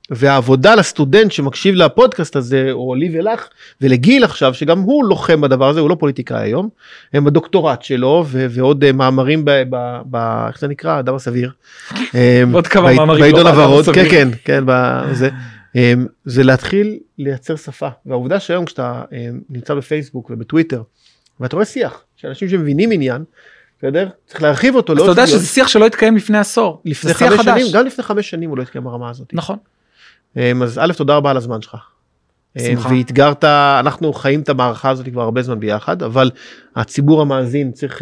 והעבודה לסטודנט שמקשיב לפודקאסט הזה או לי ולך ולגיל עכשיו שגם הוא לוחם בדבר הזה הוא לא פוליטיקאי היום הם בדוקטורט שלו ו- ועוד uh, מאמרים ב... ב-, ב- איך זה נקרא אדם הסביר. [laughs] עוד כמה מאמרים בעיתון לא הוורוד כן כן כן בזה זה להתחיל לייצר שפה והעובדה שהיום כשאתה נמצא בפייסבוק ובטוויטר ואתה רואה שיח של אנשים שמבינים עניין בסדר? צריך להרחיב אותו. אז אתה יודע שזה שיח שלא התקיים לפני עשור. לפני חמש שנים, גם לפני חמש שנים הוא לא התקיים ברמה הזאת. נכון. אז א', תודה רבה על הזמן שלך. שמחה. ואתגרת, אנחנו חיים את המערכה הזאת כבר הרבה זמן ביחד, אבל הציבור המאזין צריך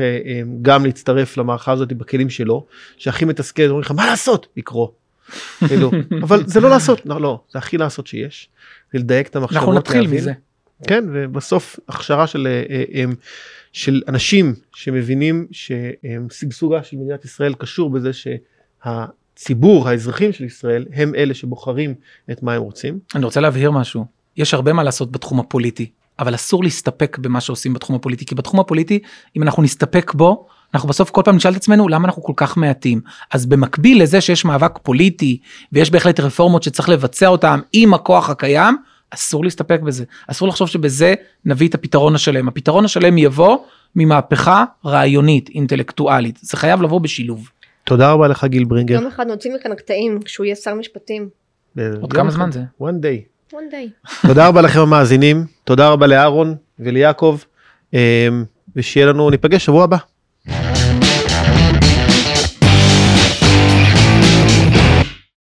גם להצטרף למערכה הזאת בכלים שלו, שהכי מתסכל, אומרים לך מה לעשות? לקרוא. כאילו, [laughs] אבל זה לא לעשות, לא, לא, זה הכי לעשות שיש. זה לדייק את המחשבות. אנחנו נתחיל להבין. מזה. כן, ובסוף הכשרה של, של אנשים שמבינים ששגשוגה של מדינת ישראל קשור בזה שהציבור, האזרחים של ישראל, הם אלה שבוחרים את מה הם רוצים. אני רוצה להבהיר משהו. יש הרבה מה לעשות בתחום הפוליטי, אבל אסור להסתפק במה שעושים בתחום הפוליטי, כי בתחום הפוליטי, אם אנחנו נסתפק בו, אנחנו בסוף כל פעם נשאל את עצמנו למה אנחנו כל כך מעטים. אז במקביל לזה שיש מאבק פוליטי ויש בהחלט רפורמות שצריך לבצע אותם עם הכוח הקיים, אסור להסתפק בזה. אסור לחשוב שבזה נביא את הפתרון השלם. הפתרון השלם יבוא ממהפכה רעיונית, אינטלקטואלית. זה חייב לבוא בשילוב. תודה רבה לך גיל ברינגר. יום אחד נוציא מכאן קטעים כשהוא יהיה שר משפטים. עוד כמה זמן זה? one day. one day. תודה רבה לכם המאזינים, תודה רבה לאהרון וליעקב, ושיהיה לנו, ניפגש שבוע הבא.